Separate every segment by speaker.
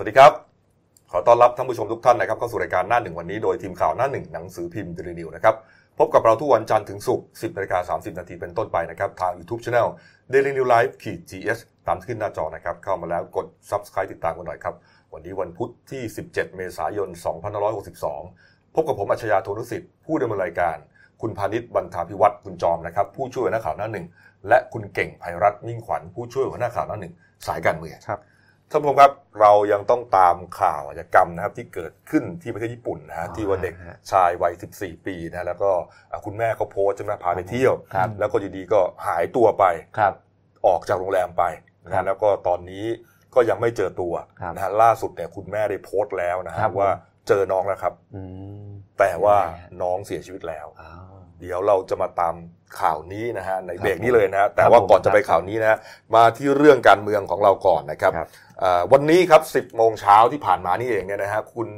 Speaker 1: สวัสดีครับ ขอต้อนรับท่านผู้ชมทุกท่านนะครับเข้าสู่รายการหน้าหนึ่งวันนี้โดยทีมข่าวหน้าหนึ่งหนังสือพิมพ์เดลินิวนะครับพบกับเราทุกวันจันทร์ถึงศุกร์10นาฬิกา30 นาทีเป็นต้นไปนะครับทาง YouTube Channel Daily New Life ขีด GS ตามขึ้นหน้าจอนะครับเข้ามาแล้วกด Subscribe ติดตามกันหน่อยครับ วันนี้วันพุธที่ 17 เมษายน 2562 พบกับผมอัจฉริยะโทนุสิทธิ์ผู้ดำเนินรายการ คุณพานิชย์บรรทาพิวัตรคุณจอมนะครับผู้ช่วยหัวหน้าข่าวหน้าหนึ่งและคุณเก่งภัยรัตน์มิ่งขวัญผู้ช่วยหัวหน้าข่าวหน้าหนึ่งสายการเมือง
Speaker 2: ครับ
Speaker 1: ท่านผู้ชมครับเรายังต้องตามข่าวอาชญากรรมนะครับที่เกิดขึ้นที่ประเทศญี่ปุ่นนะฮะ
Speaker 2: อ๋อ
Speaker 1: ที่ว่าเด็ก
Speaker 2: ฮะ
Speaker 1: ชายวัย 14 ปีนะแล้วก็อะคุณแม่เขาโพสต์ใช่ไหมพาไปเที่ยว
Speaker 2: ครับ
Speaker 1: แล้วก็อยู่ดีก็หายตัวไป
Speaker 2: ครับ
Speaker 1: ออกจากโรงแรมไปนะ
Speaker 2: ครั
Speaker 1: ฮะ
Speaker 2: บ
Speaker 1: แล้วก็ตอนนี้ก็ยังไม่เจอตัว
Speaker 2: ครับ
Speaker 1: นะฮะล่าสุดเนี่ยคุณแม่ได้โพสต์แล้วนะฮะ
Speaker 2: ครับผม
Speaker 1: ว่าเจอน้องแล้วครับ
Speaker 2: อืม
Speaker 1: แต่ว่า
Speaker 2: ยังไงฮะ
Speaker 1: น้องเสียชีวิตแล้ว
Speaker 2: อ้าว
Speaker 1: เดี๋ยวเราจะมาตามข่าวนี้นะฮะใน
Speaker 2: ครับ
Speaker 1: เบรกนี้เลยนะฮะแต่
Speaker 2: ครับ
Speaker 1: ว่า
Speaker 2: ผม
Speaker 1: ก่อนจะไปข่าวนี้นะฮะมาที่เรื่องการเมืองของเราก่อนนะครับ
Speaker 2: ครับ
Speaker 1: เอ่อวันนี้ครับ 10 โมงเช้าที่ผ่านมานี่เองเนี่ยนะฮะคุณ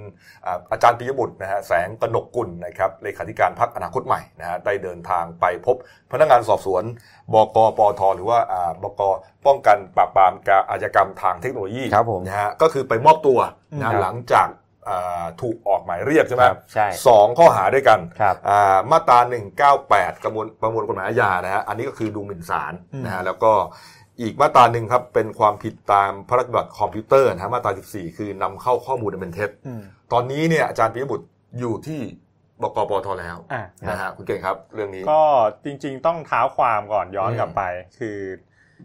Speaker 1: อ่าอาจารย์ปิยบุตรนะฮะแสงกนกกุลนะครับเลขาธิการพรรคอนาคตใหม่นะฮะได้เดินทางไปพบพนักงานสอบสวนบกปอทหรือว่าอ่าบกป้องกันปราบปรามการอาชญากรรมทางเทคโนโลยี
Speaker 2: ครับผม
Speaker 1: นะฮะก็คือไปมอบตัวนะ
Speaker 2: ครั
Speaker 1: ฮะ
Speaker 2: บ
Speaker 1: หลังจากอ่า ถูกออกหมายเรียกใช่ไหม
Speaker 2: ครับใช่
Speaker 1: สองข้อหาด้วยกัน
Speaker 2: ครับ
Speaker 1: อ่ามาตรา 198 ประมวลประมวลกฎหมายอาญานะฮะอันนี้ก็คือดูหมิ่นศาลนะฮะแล้วก็อีกมาตราหนึ่งครับเป็นความผิดตามพระราชบัญญัติคอมพิวเตอร์นะฮะมาตรา 14 คือนำเข้าข้อมูลอันเป็นเท็จ
Speaker 2: อืม
Speaker 1: ตอนนี้เนี่ยอาจารย์ปิยบุตรอยู่ที่บกปทแล้ว
Speaker 3: อะ
Speaker 1: นะฮะคุณเก่งครับเรื่องนี้
Speaker 3: ก็จริงๆต้องเท้าความก่อนย้อน
Speaker 1: อืม
Speaker 3: กลับไป คือ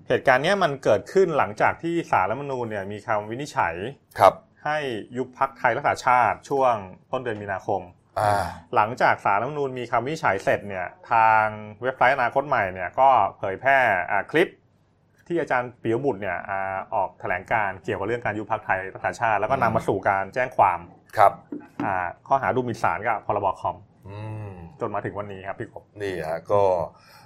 Speaker 3: เหตุการณ์เนี้ยมันเกิดขึ้นหลังจากที่สารรัฐธรรมนูญเนี่ยมีคำวินิจฉัย
Speaker 1: ครับ
Speaker 3: ให้ยุบพักไทยรักษาชาติช่วงต้นเดือนมีนาคม
Speaker 1: อ่า
Speaker 3: หลังจากสารรัฐธรรมนูญมีคำวินิจฉัยเสร็จเนี่ยทางเว็บไซต์อนาคตใหม่เนี่ยก็เผยแพร่อ่าคลิปที่อาจารย์ปิยบุตรเนี่ยอ่าออกแถลงการณ์เกี่ยวกับเรื่องการยุบพักไทยรักษาชาติ แล้วก็นำมาสู่การแจ้งความ
Speaker 1: ครับ
Speaker 3: อ่าข้อหาดูหมิ่นศาลกับพรบคอม
Speaker 1: อืม
Speaker 3: จนมาถึงวันนี้ครับพี่กบ
Speaker 1: นี่ฮะก็เอ่อ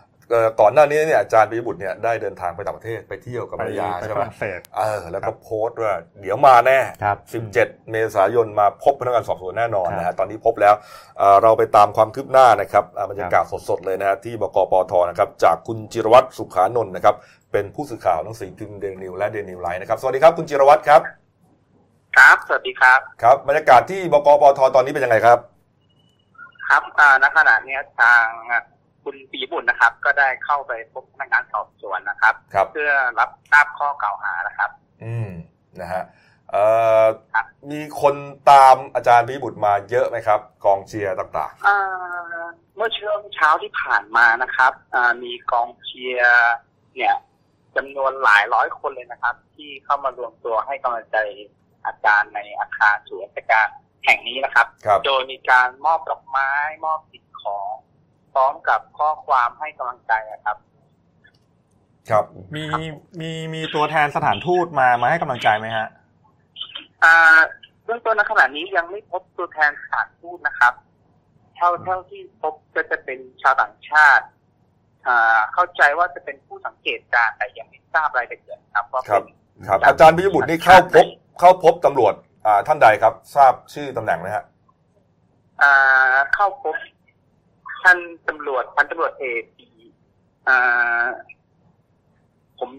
Speaker 1: ก่อนหน้านี้เนี่ยอาจารย์ปิยบุตรเนี่ยได้เดินทางไปต่างประเทศไปเที่ยวกับภรรยา
Speaker 3: ไป
Speaker 1: ใช่
Speaker 3: ฝ
Speaker 1: ไหม
Speaker 3: รั่งเศส
Speaker 1: เออแล้วก็โพสต์ว่าเดี๋ยวมาแน่
Speaker 2: ครับ
Speaker 1: 17 เมษายนมาพบพนักงานสอบสวนแน่นอน
Speaker 2: ครับ
Speaker 1: นะฮะตอนนี้พบแล้วเอ่อเราไปตามความคืบหน้านะครับอ่าบรรยากาศสดๆเลยนะฮะที่บกปทนะครับจากคุณจิรวัตรสุขานนท์นะครับเป็นผู้สื่อข่าวหนังสือพิมพ์เดนิวและเดนิวไลน์นะครับสวัสดีครับคุณจิรวัตรครับ
Speaker 4: ครับ สวัสดีครับ
Speaker 1: ครับบรรยากาศที่บกปทตอนนี้เป็นยังไงครับ
Speaker 4: ครับอ่าณขณะเนี้ยทาง คุณปียบุตรนะครับ ก็ได้เข้าไปพบพนักงานสอบสวนนะครับ
Speaker 1: ครับ
Speaker 4: เพื่อรับทราบข้อกล่าวหานะครับ
Speaker 1: อืมนะฮะเอ่อ
Speaker 4: ครับ
Speaker 1: มีคนตามอาจารย์ปิยบุตรมาเยอะไหมครับ กองเชียร์ต่าง
Speaker 4: อ่าเมื่อช่วงเช้าที่ผ่านมานะครับอ่ามีกองเชียร์เนี่ยจำนวนหลายร้อยคนเลยนะครับ ที่เข้ามารวมตัวให้กำลังใจอาจารย์ในอาคารศูนย์ราชการแห่งนี้นะครับ
Speaker 1: ๆครับ
Speaker 4: โดยมีการมอบดอกไม้ มอบสิ่งของ พร้อมกับข้อความให้กำลังใจนะครับ
Speaker 1: ครับ
Speaker 3: มีมีมีตัวแทนสถานทูตมามาให้กำลังใจไหมฮะ
Speaker 4: อ่าเบื้องต้นณขณะนี้ยังไม่พบตัวแทนสถานทูตนะครับ เท่าเท่าที่พบก็จะเป็นชาวต่างชาติอ่าเข้าใจว่าจะเป็นผู้สังเกตการณ์แต่ยังไม่ทราบรายละเอียดครับว่า
Speaker 1: ครั
Speaker 4: เป็
Speaker 1: บ
Speaker 4: น
Speaker 1: ครับ อาจารย์ปิยบุตรนี่เข้าพบเข้าพบตำรวจอ่าท่านใดครับ ทราบชื่อตำแหน่งไหมฮะ
Speaker 4: อ่าเข้าพบ ท่านตำรวจพันตำรวจเอกอ่าผม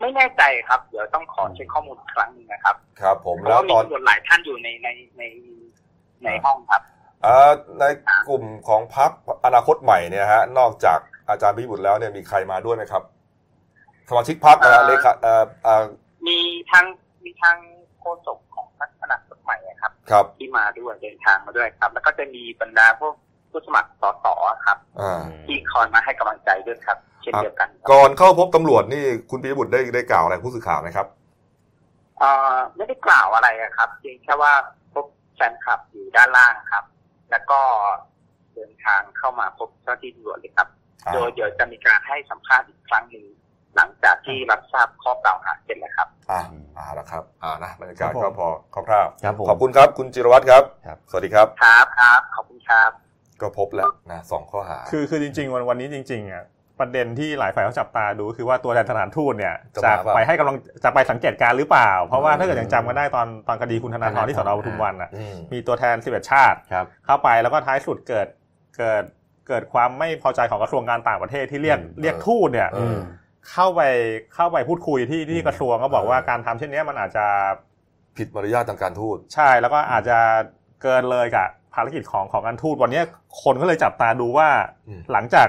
Speaker 4: ไม่แน่ใจครับ เดี๋ยวต้องขอเช็คข้อมูลอีกครั้งหนึงนะครับ
Speaker 1: ครับ ผม
Speaker 4: เพราะ
Speaker 1: แล้ว
Speaker 4: ว่ามี
Speaker 1: ตอน
Speaker 4: ตำรวจหลายท่านอยู่ในในในในห้องครับ
Speaker 1: เอ่อในกลุ่มของพรรคอนาคตใหม่เนี่ยฮะ นอกจากอาจารย์ปิยบุตรแล้วเนี่ยมีใครมาด้วยไหมครับสมาชิกพรรคนะฮะ
Speaker 4: เอ่อ
Speaker 1: เลขาเอ่อเอ่อ
Speaker 4: มีทางมีทางโฆษกของพรรคอนาคตใหม่อะครับ
Speaker 1: ครับ
Speaker 4: ที่มาด้วยเดินทางมาด้วยครับ แล้วก็จะมีบรรดาพวก ผู้สมัครสสครับ
Speaker 1: อ่า
Speaker 4: ที่คอยมาให้กำลังใจด้วยครับ เช่นเดียวกันครับ
Speaker 1: ก่อนเข้าพบตำรวจนี่คุณปิยบุตรได้ได้กล่าวอะไรผู้สื่อข่าวไหมครับ
Speaker 4: เอ่อไม่ได้กล่าวอะไรอะครับเพียงแค่ว่าพบแฟนคลับอยู่ด้านล่างครับ แล้วก็เดินทางเข้ามาพบเจ้าที่ตำรวจเลยครับ
Speaker 1: อ่า
Speaker 4: โดยเดี๋ยวจะมีการให้สัมภาษณ์อีกครั้งหนึ่งหลังจากที่รับทราบข้อกล่าวหาเสร็จแล้วครับ
Speaker 1: อ่าอ่าแล้วครับ อ่านะบรรยากาศ
Speaker 3: ครับผม
Speaker 1: ก็พอคร่าว
Speaker 2: ครับผม
Speaker 1: ๆขอบคุณครับ คุณจิรวัตรครับ
Speaker 2: ครับ
Speaker 1: สวัสดีครับ
Speaker 4: ครับครับ ขอบคุณครับ
Speaker 1: ก็พบแล้วนะสองข้อหา
Speaker 3: คือคือจริง ๆ วันวันนี้จริงๆอะประเด็นที่หลายฝ่ายเขาจับตาดูก็คือว่าตัวแทนสถานทูตเนี่ย
Speaker 1: จะ
Speaker 3: จะ
Speaker 1: มาเปล่า
Speaker 3: ไปให้กำลังจะไปสังเกตการณ์หรือเปล่า เพราะว่า
Speaker 1: อืม
Speaker 3: ถ้าเกิดยังจำกันได้ตอนตอนคดีคุณธนาธรที่สนปทุมวันอะ
Speaker 1: อืม
Speaker 3: มีตัวแทน11ชาติ
Speaker 2: ครับ
Speaker 3: เข้าไปแล้วก็ท้ายสุดเกิดเกิดเกิดความไม่พอใจของกระทรวงการต่างประเทศที่เรียก
Speaker 1: อืม
Speaker 3: เรียกทูตเนี่ย
Speaker 1: เออ
Speaker 3: เข้าไปเข้าไปพูดคุยที่ที่
Speaker 1: อืม
Speaker 3: กระทรวงก็บอกว่า
Speaker 1: เออ
Speaker 3: การทำเช่นเนี้ยมันอาจจะ
Speaker 1: ผิดมารยาททางการทูต
Speaker 3: ใช่แล้วก็อาจจะเกินเลยกับภารกิจของของการทูตวันนี้ คนก็เลยจับตาดูว่า
Speaker 1: อืม
Speaker 3: หลังจาก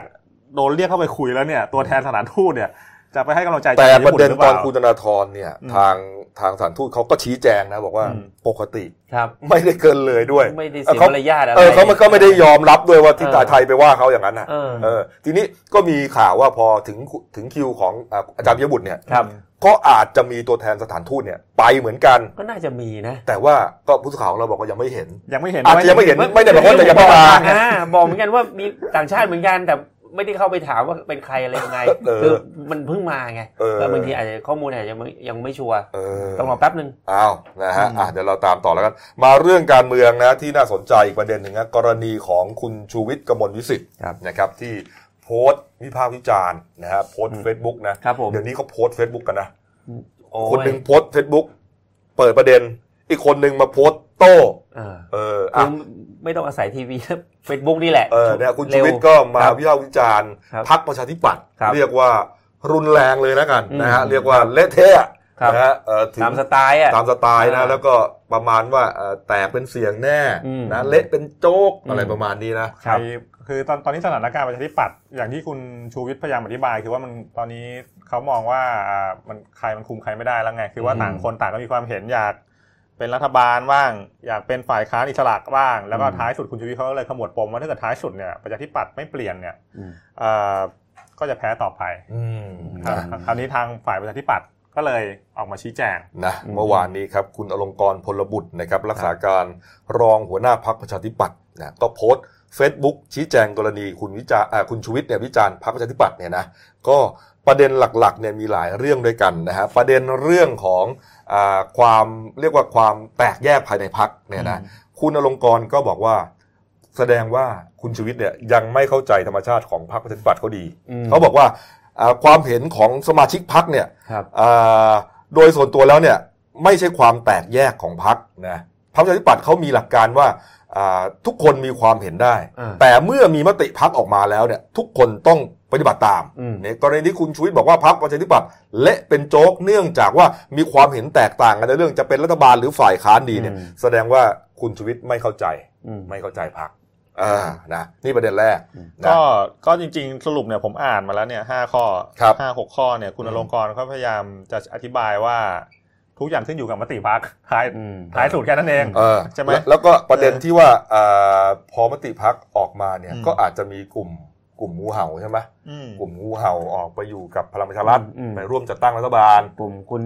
Speaker 3: โดนเรียกเข้าไปคุยแล้วเนี่ยตัวแทนสถานทูตเนี่ย จะไปให้กำลังใจ
Speaker 1: แต่
Speaker 3: ชาว
Speaker 1: ประ
Speaker 3: ญี่ปุ่
Speaker 1: เด็น
Speaker 3: หรือ
Speaker 1: ต
Speaker 3: เป
Speaker 1: อน
Speaker 3: ล่า
Speaker 1: คุณธนาธรเนี่ย
Speaker 3: อืม
Speaker 1: ทางทางสถานทูตเขาก็ชี้แจงนะบอกว่า
Speaker 3: อืม
Speaker 1: ปกติ
Speaker 2: ครับ
Speaker 1: ไม่ได้เกินเลยด้วย
Speaker 2: ไม่ได้
Speaker 1: เออ
Speaker 2: เสีย
Speaker 1: เขา
Speaker 2: มารยาทอะไร
Speaker 1: เออเขามันก็ไม่ได้ยอมรับด้วยว่าที่
Speaker 2: เออ
Speaker 1: ไทยไปว่าเขาอย่างนั้นนะ
Speaker 2: เออ
Speaker 1: เออทีนี้ก็มีข่าวว่าพอถึงถึงคิวของอ่าอาจารย์ปิยบุตรเนี่ย
Speaker 2: ครับ
Speaker 1: ก็อาจจะมีตัวแทนสถานทูตเนี่ยไปเหมือนกัน
Speaker 2: ก็น่าจะมีนะ
Speaker 1: แต่ว่าก็ผู้สื่อข่าวของเราบอกว่ายังไม่เห็น
Speaker 3: ยังไม่เห็น
Speaker 1: อาจจะยังไม่เห็นไม่ได้บอกว่าจะยังไม่มา
Speaker 2: อ่าบอกเหมือนกันว่ามีต่างชาติเหมือนกันแต่ไม่ได้เข้าไปถามว่าเป็นใครอะไรยังไง
Speaker 1: เออ
Speaker 2: คือมันเพิ่งมาไง
Speaker 1: เออ
Speaker 2: ก็บางทีอาจจะข้อมูลอาจจะยังไม่ยังไม่ชัวร์
Speaker 1: เออ
Speaker 2: ต้องรอแป๊บหนึ่ง
Speaker 1: อ้าวนะฮะ
Speaker 3: อืม
Speaker 1: อะเดี๋ยวเราตามต่อแล้วกัน มาเรื่องการเมืองนะที่น่าสนใจอีกประเด็นหนึ่งนะกรณีของคุณชูวิทย์กมลวิสิทธิ์
Speaker 2: ครับ
Speaker 1: นะครับที่ โพสต์วิพากษ์วิจารณ์นะฮะโพสต์เฟซบุ๊กนะครับ
Speaker 2: ผม
Speaker 1: เดี๋ยวนี้เขาโพสต์เฟซบุ๊กกันนะ
Speaker 2: โอ้ย
Speaker 1: คนหนึ่งโพสต์เฟซบุ๊กเปิดประเด็น อีกคนหนึ่งมาโพสต์โต้
Speaker 2: เออ
Speaker 1: เออ
Speaker 2: คื
Speaker 1: อะ
Speaker 2: อไม่ต้องอาศัยทีวีเฟซบุ๊กนี่แหละ
Speaker 1: เออเนี่ยคุณชู
Speaker 2: เร็
Speaker 1: วิทย์ก็มา
Speaker 2: ครับ
Speaker 1: วิพากษ์วิจารณ์
Speaker 2: ครับ
Speaker 1: พรรคประชาธิปัตย์
Speaker 2: ครับ
Speaker 1: เรียกว่ารุนแรงเลยนะกันนะฮะ
Speaker 2: อืม
Speaker 1: เรียกว่าเละเทะ
Speaker 2: ครับ
Speaker 1: นะฮะเออถึง
Speaker 2: ตามสไตล์อะ
Speaker 1: ตามสไตล์นะ
Speaker 2: อ่า
Speaker 1: แล้วก็ประมาณว่าเอ่อแตกเป็นเสียงแน่
Speaker 2: อืม
Speaker 1: นะเละเป็นโจ๊ก
Speaker 2: อืม
Speaker 1: อะไรประมาณนี้นะ
Speaker 3: ใครคือตอนตอนนี้สถานการณ์ประชาธิปัตย์อย่างที่คุณชูวิทย์พยายามอธิบาย คือว่ามันตอนนี้เขามองว่าอ่ามันใครมันคุมใครไม่ได้แล้วไง คือว่า
Speaker 1: อืม
Speaker 3: ต่างคนต่างก็มีความเห็นอยากเป็นรัฐบาลบ้าง อยากเป็นฝ่ายค้านอิสระบ้าง แล้วก็
Speaker 2: อืม
Speaker 3: ท้ายสุดคุณชูวิทย์เขาก็เลยขมวดปมว่าถ้าเกิดท้ายสุดเนี่ยประชาธิปัตย์ไม่เปลี่ยนเนี่ย
Speaker 2: อืม
Speaker 3: เอ่อก็จะแพ้ต่อไป
Speaker 1: อืม
Speaker 3: ครั
Speaker 1: นะ
Speaker 3: บคราวนี้ทางฝ่ายประชาธิปัตย์ ก็เลยออกมาชี้แจง
Speaker 1: นะ
Speaker 2: อืม
Speaker 1: เมื่อวานนี้ครับคุณอลงกรณ์พลบุตรนะครับรักษาการรองหัวหน้าพักประชาธิปัตย์นะก็โพสต์เฟซบุ๊กชี้แจงกรณีคุณวิจารอ่าคุณชูวิทย์เนี่ยวิจารณ์พักประชาธิปัตย์เนี่ยนะก็ประเด็นหลักๆเนี่ยมีหลายเรื่องด้วยกันนะฮะประเด็นเรื่องของอาความเรียกว่าความแตกแยกภายในพักเนี่ยนะคุณอลงกรณ์ก็บอกว่า แสดงว่าคุณชูวิทย์เนี่ยยังไม่เข้าใจธรรมชาติของพรรคประชาธิปัตย์เขาดี
Speaker 2: อืม
Speaker 1: เขาบอกว่าอ่า ความเห็นของสมาชิกพรรคเนี่ย
Speaker 2: ครับ
Speaker 1: อ่าโดยส่วนตัวแล้วเนี่ยไม่ใช่ความแตกแยกของพรรคนะพรรคประชาธิปัตย์เขามีหลักการว่าอ่าทุกคนมีความเห็นได้
Speaker 2: อ่า
Speaker 1: แต่เมื่อมีมติพรรคออกมาแล้วเนี่ยทุกคนต้องปฏิบัติตาม
Speaker 2: อืม
Speaker 1: ในกรณีที่คุณชูวิทย์บอกว่าพรรคประชาธิปัตย์เละเป็นโจ๊กเนื่องจากว่ามีความเห็นแตกต่างกันในเรื่องจะเป็นรัฐบาลหรือฝ่ายค้านดีเนี่ย
Speaker 2: อืม
Speaker 1: แสดงว่าคุณชูวิทย์ไม่เข้าใจ
Speaker 2: อืม
Speaker 1: ไม่เข้าใจพัก อ่านะนี่ประเด็นแรก
Speaker 2: อืม
Speaker 1: นะ
Speaker 3: ก็ก็จริงๆ สรุปเนี่ยผมอ่านมาแล้วเนี่ยห้าข้อ
Speaker 1: ครับ
Speaker 3: ห้าหกข้อเนี่ยคุณ
Speaker 1: อื
Speaker 3: อ
Speaker 1: ม
Speaker 3: ลงกรณ์เขาพยายามจะอธิบายว่าทุกอย่างขึ้นอยู่กับมติพักท้าย
Speaker 2: อืม
Speaker 3: ท้ายสุดแค่นั้นเอง
Speaker 1: เออ
Speaker 3: ใช่ไหม
Speaker 1: แล้วแล้วก็ประเด็นที่ว่าอ่าพอมติพักออกมาเนี่ย
Speaker 3: อืม
Speaker 1: ก็อาจจะมีกลุ่มกลุ่มงูเห่าใช่ไหม
Speaker 3: อืม
Speaker 1: กลุ่มงูเห่าออกไปอยู่กับพลังประชารัฐ
Speaker 2: อืม
Speaker 1: ไปร่วมจัดตั้งรัฐบาล
Speaker 2: กลุ่มคุณ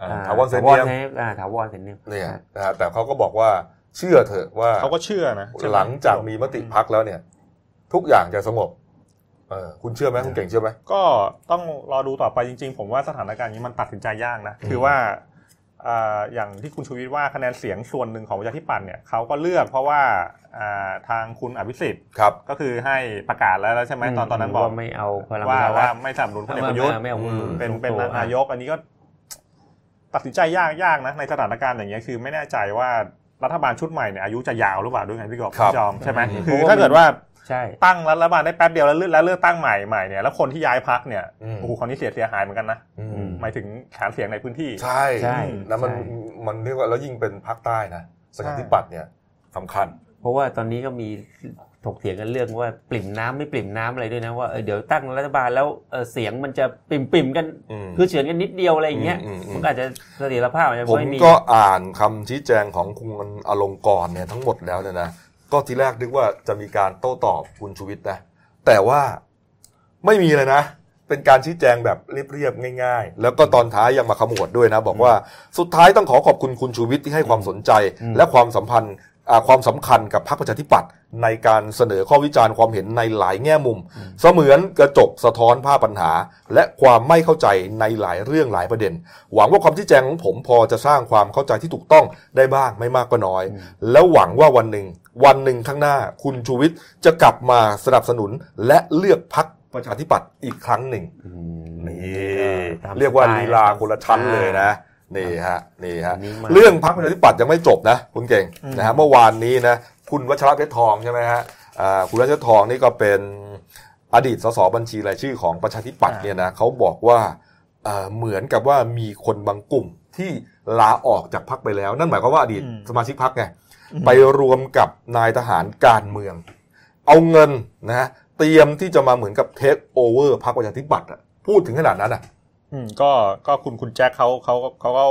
Speaker 1: อ่า
Speaker 2: อ่
Speaker 1: ถาวรเซนเนียม
Speaker 2: อ่าถาวรเซนเนียม
Speaker 1: เนี่ยนะฮะแต่เขาก็บอกว่า เชื่อเถอะว่า
Speaker 3: เขาก็เชื่อนะใช่ไห
Speaker 1: ลังจากมีมติพักแล้วเนี่ย ทุกอย่างจะสงบเออคุณเชื่อไหมคุณเก่งเชื่อไหม
Speaker 3: ก็ต้องรอดูต่อไปจริง ๆ ผมว่าสถานการณ์นี้มันตัดสินใจยากนะ
Speaker 1: อืม
Speaker 3: คือว่าอ่าอย่างที่คุณชูวิทย์ว่าคะแนนเสียงส่วนหนึ่งของประชาธิปัตย์เนี่ยเขาก็เลือกเพราะว่าอ่าทางคุณอภิสิทธิ์
Speaker 1: ครับ
Speaker 3: ก็คือให้ประกาศแล้วแล้วใช่ไหมตอนตอนนั้นบอก
Speaker 2: ว่าไม่เอาพลังป
Speaker 3: ว่า
Speaker 2: ระชารั
Speaker 3: ว่า
Speaker 2: ฐ
Speaker 3: ไม่สนับสนุนพลเอกประยุทธ์
Speaker 2: ไม่เอาคุณ
Speaker 1: อืม
Speaker 3: เป็น
Speaker 2: ลุง
Speaker 3: เป็น
Speaker 2: ตู่
Speaker 3: นายก อันนี้ก็ตัดสินใจยากยากนะในสถานการณ์อย่างเงี้ยคือไม่แน่ใจว่า รัฐบาลชุดใหม่เนี่ยอายุจะยาวหรือเปล่าด้วยไงพี่กบ
Speaker 1: ครับ
Speaker 3: พี่จอมใช่ไหม
Speaker 1: อืม
Speaker 3: คือถ้าเกิดว่า
Speaker 2: ใช่
Speaker 3: ตั้งรัฐบาลได้แป๊บเดียวแล้วเลือกแล้วเลือกตั้งใหม่ใหม่เนี่ยแล้วคนที่ย้ายพักเนี่ย
Speaker 1: อืม
Speaker 3: โอ้โหคนนี้เสียเสียหายเหมือนกันนะ
Speaker 1: อืม
Speaker 3: หมายถึงฐานเสียงในพื้นที่
Speaker 1: ใช่
Speaker 2: ใช่
Speaker 1: แล้วมัน
Speaker 2: ใช่
Speaker 1: มันเรียกว่าแล้วยิ่งเป็นภาคใต้นะประชาธิปัตย์เนี่ยสำคัญ
Speaker 2: เพราะว่าตอนนี้ก็มี ถกเถียงกันเรื่องว่าปริ่มน้ำไม่ปริ่มน้ำอะไรด้วยนะว่าเออเดี๋ยวตั้งรัฐบาลแล้วเออเสียงมันจะปริ่มปริ่มๆกัน
Speaker 1: อืม
Speaker 2: คือเฉือนกันนิดเดียวอะไรอย่างเงี้ย
Speaker 1: อืมอืมอืม
Speaker 2: มันก็อาจจะเสถียรภาพอาจจะ
Speaker 1: ผม
Speaker 2: ไม่มี
Speaker 1: ก็อ่านคำชี้แจงของคุณอลงกรณ์เนี่ยทั้งหมดแล้วเนี่ยนะก็ทีแรกนึกว่าจะมีการโต้ตอบคุณชูวิทย์นะแต่ว่าไม่มีเลยนะเป็นการชี้แจงแบบเรียบๆง่าย ๆ แล้วก็ตอนท้ายยังมาขมวดด้วยนะ บอกว่าสุดท้ายต้องขอขอบคุณคุณชูวิทย์ที่ให้ความสนใจ
Speaker 2: อืม
Speaker 1: และความสัมพันธ์อ่า ความสำคัญกับพรรคประชาธิปัตย์ในการเสนอข้อวิจารณ์ความเห็นในหลายแง่มุม เสมือนกระจกสะท้อนภาพปัญหา และความไม่เข้าใจในหลายเรื่องหลายประเด็น หวังว่าความชี้แจงของผมพอจะสร้างความเข้าใจที่ถูกต้องได้บ้างไม่มากก็น้อย แล้วหวังว่าวันหนึ่ง วันหนึ่งข้างหน้าคุณชูวิทย์จะกลับมาสนับสนุนและเลือกพักประชาธิปัตย์อีกครั้งหนึ่ง
Speaker 2: อืม
Speaker 1: นี่
Speaker 2: ตม
Speaker 1: เรียกว่า
Speaker 2: สไต
Speaker 1: ลีลาคนละชั้นเลยนะ นี่ฮะนี่ฮะ
Speaker 2: อันนี้มา
Speaker 1: เรื่องพักประชาธิปัตย์ยังไม่จบนะ คุณเก่ง
Speaker 3: อืม
Speaker 1: นะฮะเมื่อวานนี้นะคุณวัชระเพชรทองใช่ไหมฮะอ่าคุณวัชระเพชรทองนี่ก็เป็นอดีตสสบัญชีรายชื่อของประชาธิปัตย์เนี่ยนะเขาบอกว่าเอ่อเหมือนกับว่ามีคนบางกลุ่มที่ลาออกจากพักไปแล้ว นั่นหมายความว่าอดีต
Speaker 3: อืม
Speaker 1: สมาชิกพักไงไปรวมกับนายทหารการเมือง เอาเงินนะฮะเตรียมที่จะมาเหมือนกับเทคโอเวอร์พรรคประชาธิปัตย์อะพูดถึงขนาดนั้นอะ
Speaker 3: อืมก็ก็คุณคุณแจ็คเขาเขาเขาก็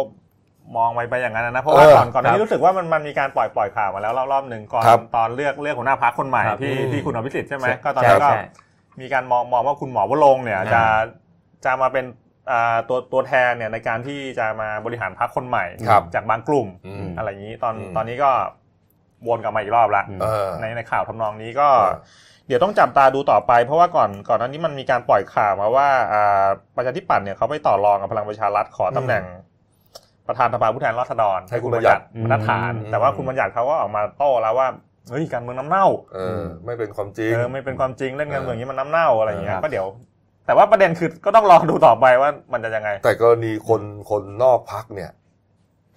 Speaker 3: มองไปไปอย่างนั้นนะเพราะว่า
Speaker 1: เออ
Speaker 3: ก่อนก่อนหน้า
Speaker 2: ครั
Speaker 3: นี้
Speaker 2: บ
Speaker 3: รู้สึกว่ามันมันมีการปล่อยปล่อยข่าวมาแล้วรอบรอบหนึ่งก่อน
Speaker 1: ครับ
Speaker 3: ตอนเลือกเลือกหัวหน้าพักคนใหม่
Speaker 2: ครับ
Speaker 3: ที่
Speaker 1: อืม
Speaker 3: ที่คุณอภิสิทธิ์ใช่ไหม
Speaker 2: ใช่
Speaker 3: ก็ตอน
Speaker 2: ใช่
Speaker 3: นั้นก็
Speaker 2: ใช่
Speaker 3: มีการมองมองว่าคุณหมอวรงค์เนี่ย
Speaker 2: อ่า
Speaker 3: จะจะมาเป็นอ่าตัวตัวแทนเนี่ยในการที่จะมาบริหารพักคนใหม่
Speaker 1: ครับ
Speaker 3: จากบางกลุ่ม
Speaker 1: อืม
Speaker 3: อะไรอย่างนี้ตอน
Speaker 1: อืม
Speaker 3: ตอนนี้ก็วนกลับมาอีกรอบละ
Speaker 2: อืม
Speaker 1: เออ
Speaker 3: ในในข่าวทำนองนี้ก็
Speaker 1: เออ
Speaker 3: เดี๋ยวต้องจับตาดูต่อไป เพราะว่าก่อนก่อนหน้านี้มันมีการปล่อยข่าวมาว่าอ่าประชาธิปัตย์เนี่ยเขาไปต่อรองกับพลังประชารัฐขอตำแหน่ง ประธานสภาผู้แทนราษฎร
Speaker 1: ให้คุณบัญญัติ
Speaker 3: บรรทัดฐาน
Speaker 1: อืม
Speaker 3: แต่ว่าคุณบัญญัติเขาก็ออกมาโต้แล้วว่าเฮ้ยการเมืองน้ำเน่า
Speaker 1: เออไม่เป็นความจริง
Speaker 3: เออไม่เป็นความจริงเล่นการเมืองอย่างนี้มันน้ำเน่าอะไรอย่างเงี้ย
Speaker 2: ครับ
Speaker 3: ก็เดี๋ยว แต่ว่าประเด็นคือก็ต้องรอดูต่อไปว่ามันจะยังไง
Speaker 1: แต่กรณีคนคนนอกพักเนี่ย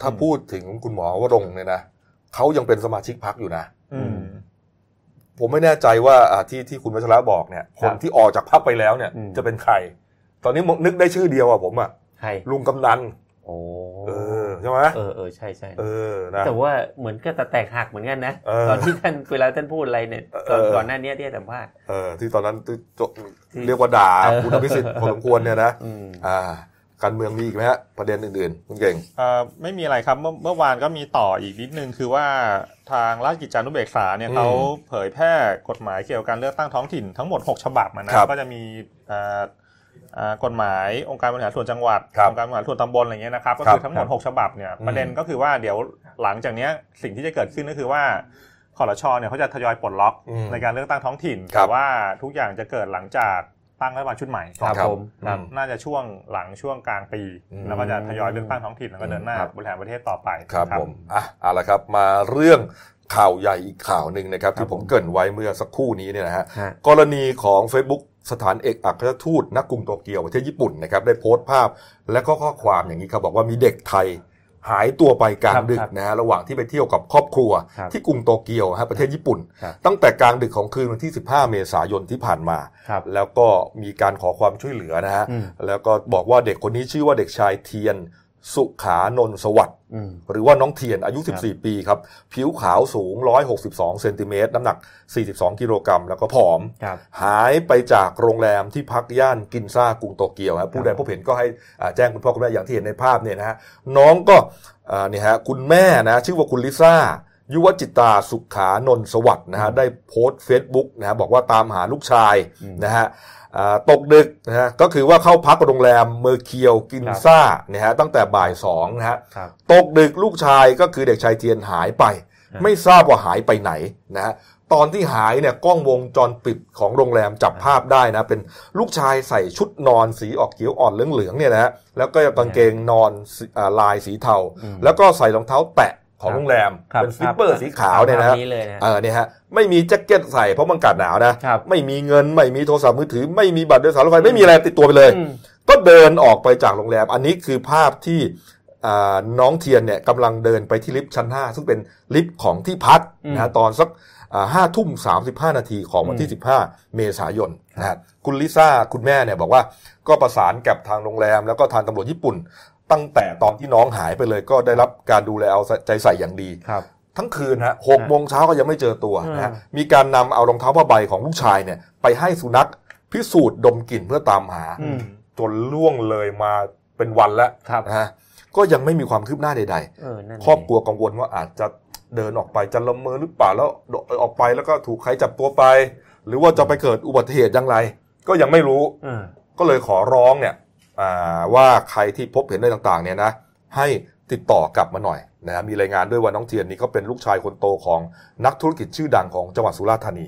Speaker 1: ถ้า
Speaker 3: อืม
Speaker 1: พูดถึงคุณหมอวรงค์เนี่ยนะเขายังเป็นสมาชิกพักอยู่นะ
Speaker 3: อืม
Speaker 1: ผมไม่แน่ใจว่าอ่าที่ที่คุณวัชระบอกเนี่ย คนที่ออกจากพักไปแล้วเนี่ย
Speaker 2: อืม
Speaker 1: จะเป็นใคร ตอนนี้นึกได้ชื่อเดียวอะผมอะ
Speaker 2: ใคร
Speaker 1: ลุงกำนัน
Speaker 2: โอ้
Speaker 1: เออใช่ไหม
Speaker 2: เออเออใช่ใช่
Speaker 1: เออนะ
Speaker 2: แต่ว่าเหมือนก็ตะแตกหักเหมือนกันนะ
Speaker 1: เออ
Speaker 2: ตอนที่ท่านเวลาท่านพูดอะไรเนี่ย
Speaker 1: เออ
Speaker 2: ก่อนก่อนหน้านี้ที่ให้สัมภาษณ์
Speaker 1: เออที่ตอนนั้นที่จ
Speaker 2: ที่
Speaker 1: เรียกว่าด่า
Speaker 2: เออ
Speaker 1: คุณอภิสิทธิ์พอสมควรเนี่ยนะ
Speaker 2: อืม
Speaker 1: อ่า การเมืองมีอีกไหมฮะประเด็นอื่นๆคุณเก่ง
Speaker 3: เอ่อไม่มีอะไรครับเมื่อเมื่อวานก็มีต่ออีกนิดนึงคือว่าทางราชกิจจานุเบกษาเนี่ย
Speaker 1: อืม
Speaker 3: เขาเผยแพร่กฎหมายเกี่ยวกับการเลือกตั้งท้องถิ่นทั้งหมด 6 ฉบับอะนะครับก็จะมีเอ่อเอ่อกฎหมายองค์การบริหารส่วนจังหวัด
Speaker 1: ครับ
Speaker 3: องค์การบริหารส่วนตำบลอะไรเงี้ยนะครับก็
Speaker 1: ครั
Speaker 3: คื
Speaker 1: บ
Speaker 3: อทั้งหมด 6 ฉบับเนี่ย
Speaker 1: อืม
Speaker 3: ประเด็นก็คือว่าเดี๋ยวหลังจากเนี้ยสิ่งที่จะเกิดขึ้นก็คือว่าคอรชเนี่ยเขาจะทยอยปลดล็อก
Speaker 1: อืม
Speaker 3: ในการเลือกตั้งท้องถิ่น
Speaker 1: ครั
Speaker 3: แต่
Speaker 1: บ
Speaker 3: ว่าทุกอย่างจะเกิดหลังจาก ตั้งรัฐบาลชุดใหม่
Speaker 2: ครับ
Speaker 1: ครับ
Speaker 2: ผม
Speaker 3: ครับ
Speaker 1: อืม
Speaker 3: น่าจะช่วงหลังช่วงกลางปี
Speaker 1: อืม
Speaker 3: แล้วก็จะทยอยเลือกตั้งท้องถิ่นแล้วก็เดินหน้า
Speaker 2: ครับ
Speaker 3: บริหารประเทศต่อไป
Speaker 1: ครับผมอะเอาละครับมาเรื่องข่าวใหญ่อีกข่าวหนึ่งนะครับ ที่ผมเกรินไว้เมื่อสักครู่นี้เนี่ยนะฮะ
Speaker 2: ฮะ
Speaker 1: กรณีของ Facebook สถานเอกอัครราชทูตณกรุงโตเกียวประเทศญี่ปุ่นนะครับได้โพสต์ภาพและก็ข้อความอย่างนี้ครับบอกว่ามีเด็กไทย หายตัวไปกลาง
Speaker 2: ครับ
Speaker 1: ดึก
Speaker 2: ครับ
Speaker 1: นะฮะระหว่างที่ไปเที่ยวกับครอบครัว
Speaker 2: ครับ
Speaker 1: ที่กรุงโตเกียวฮะประเทศญี่ปุ่น
Speaker 2: ครับ
Speaker 1: ตั้งแต่กลางดึกของคืนวันที่ 15 เมษายนที่ผ่านมา
Speaker 2: ครับ
Speaker 1: แล้วก็มีการขอความช่วยเหลือนะฮะ
Speaker 2: อืม
Speaker 1: แล้วก็บอกว่าเด็กคนนี้ชื่อว่าเด็กชายเทียน สุขานนท์สวัสดิ์
Speaker 2: อืม
Speaker 1: หรือว่าน้องเทียนอายุ
Speaker 2: ครับ
Speaker 1: 14 ปีครับ ผิวขาวสูง 162 เซนติเมตรน้ำหนัก 42 กิโลกรัมแล้วก็ผอม
Speaker 2: ครับ
Speaker 1: หายไปจากโรงแรมที่พักย่านกินซ่ากรุงโตเกียวครับผู้ใดพบเห็นก็ให้อ่าแจ้งคุณพ่อคุณแม่อย่างที่เห็นในภาพเนี่ยนะฮะน้องก็อ่าเนี่ยฮะคุณแม่นะชื่อว่าคุณลิซ่า ยุวจิตาสุขานนท์สวัสดิ์นะฮะได้โพสต์เฟซบุ๊กนะฮะบอกว่าตามหาลูกชาย
Speaker 2: อืม
Speaker 1: นะฮะอ่าตกดึกนะฮะก็คือว่าเข้าพักโรงแรม Mercure กินซ่าเนี่ยฮะตั้งแต่บ่ายสองนะฮะ
Speaker 2: ครับ
Speaker 1: ตกดึกลูกชายก็คือเด็กชายเทียนหายไป
Speaker 2: ครับ
Speaker 1: ไม่ทราบว่าหายไปไหนนะฮะตอนที่หายเนี่ยกล้องวงจรปิดของโรงแรมจับภาพได้นะ เป็นลูกชายใส่ชุดนอนสีออกเขียวอ่อนเหลืองๆเนี่ยนะฮะแล้วก็กางเกงนอนสีอ่าลายสีเทา
Speaker 2: อืม
Speaker 1: แล้วก็ใส่รองเท้าแตะ ของโรงแรม
Speaker 2: ครับ
Speaker 1: เป็น slipper สีขาวเนี่ยนะฮะภา
Speaker 2: พนี้เลยนะ
Speaker 1: เออเนี่ยฮะไม่มีแจ็คเก็ตใส่เพราะมันอากาศหนาวนะครับไม่มีเงินไม่มีโทรศัพท์มือถือ ไม่มีบัตรโดยสารรถไฟไม่มีอะไรติดตัวไปเลย
Speaker 2: อืม
Speaker 1: ก็เดินออกไปจากโรงแรม อันนี้คือภาพที่อ่าน้องเทียนเนี่ยกำลังเดินไปที่ลิฟต์ชั้น 5 ซึ่งเป็นลิฟต์ของที่พัก
Speaker 2: อืม
Speaker 1: นะฮะตอนสักห้าทุ่มสามสิบห้านาทีของวันที่
Speaker 2: อืม
Speaker 1: 15เมษายนนะฮะคุณลิซ่าคุณแม่เนี่ยบอกว่าก็ประสานกับทางโรงแรมแล้วก็ทางตำรวจญี่ปุ่น ตั้งแต่ตอนที่น้องหายไปเลยก็ได้รับการดูแลเอาใจใส่อย่างดี
Speaker 2: ครับ
Speaker 1: ทั้งคืนฮะหกโมงเช้าก็ยังไม่เจอตัวนะฮะ
Speaker 2: อืม
Speaker 1: มีการนำเอารองเท้าผ้าใบของลูกชายเนี่ย ไปให้สุนัขพิสูจน์ดมกลิ่นเพื่อตามหา
Speaker 2: อืม
Speaker 1: จนล่วงเลยมาเป็นวันแล้ว
Speaker 2: ครับ
Speaker 1: นะฮะก็ยังไม่มีความคืบหน้าใด
Speaker 2: เออนั่น
Speaker 1: ๆครอบครัวกังวลว่าอาจจะเดินออกไปจะละเมอหรือเปล่าแล้วออกไปแล้วก็ถูกใครจับตัวไป หรือว่าจะไปเกิดอุบัติเหตุอย่างไร ก็ยังไม่รู้
Speaker 2: เออ
Speaker 1: ก็เลยขอร้องเนี่ยอ่า ว่าใครที่พบเห็นอะไรต่างๆเนี่ยนะให้ติดต่อกลับมาหน่อยนะฮะมีรายงานด้วยว่าน้องเทียนนี่ก็เป็นลูกชายคนโตของนักธุรกิจชื่อดังของจังหวัดสุราษฎร์ธานี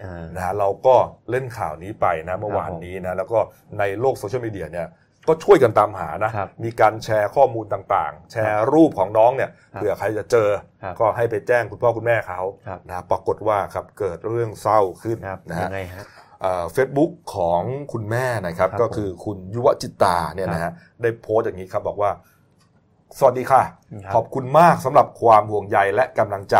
Speaker 2: เออ
Speaker 1: นะฮะเราก็เล่นข่าวนี้ไปนะเมื่อวานนี้นะแล้วก็ในโลกโซเชียลมีเดียเนี่ยก็ช่วยกันตามหานะครับมีการแชร์ข้อมูลต่างๆ แชร์รูปของน้องเนี่ย
Speaker 2: ครับ
Speaker 1: เผื่อใครจะเจอ
Speaker 2: ครับ
Speaker 1: ก็ให้ไปแจ้งคุณพ่อคุณแม่เขา
Speaker 2: ครับ
Speaker 1: นะปรากฏว่าครับเกิดเรื่องเศร้าขึ้น
Speaker 2: ครับ
Speaker 1: นะ
Speaker 2: ยั
Speaker 1: ฮะ
Speaker 2: งไงฮะ
Speaker 1: เฟซบุ๊กของคุณแม่นะครับ
Speaker 2: ครับ
Speaker 1: ก็คือคุณยุวจิตาเนี่ยนะฮะได้โพสต์อย่างนี้ครับบอกว่า สวัสดีค่ะ
Speaker 2: ครับ
Speaker 1: ขอบคุณมากสำหรับความห่วงใยและกำลังใจ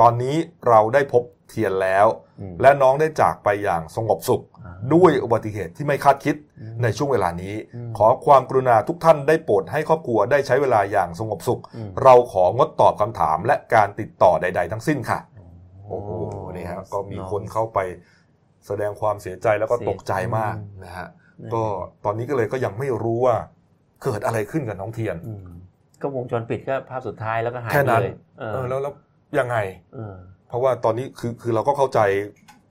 Speaker 1: ตอนนี้เราได้พบเทียนแล้ว
Speaker 2: อืม
Speaker 1: และน้องได้จากไปอย่างสงบสุข
Speaker 2: อ่า
Speaker 1: ด้วยอุบัติเหตุที่ไม่คาดคิด
Speaker 2: อืม
Speaker 1: ในช่วงเวลานี้
Speaker 2: อืม
Speaker 1: ขอความกรุณาทุกท่านได้โปรดให้ครอบครัวได้ใช้เวลาอย่างสงบสุข
Speaker 2: อืม
Speaker 1: เราของดตอบคำถามและการติดต่อใด ๆ ทั้งสิ้นค่ะ โอ้โหนี่ฮะก็มีคนเข้าไป แสดงความเสียใจแล้วก็ตกใจมากนะฮะก็ตอนนี้ก็เลยก็ยังไม่รู้ว่าเกิดอะไรขึ้นกับน้องเทียน
Speaker 2: อืมก็วงจรปิดก็ภาพสุดท้ายแล้วก็หาย
Speaker 1: แค่
Speaker 2: ไป
Speaker 1: นั้น
Speaker 2: เลยเออ
Speaker 1: เออแล้วแล้วยังไง
Speaker 2: เออ
Speaker 1: เพราะว่าตอนนี้คือคือเราก็เข้าใจ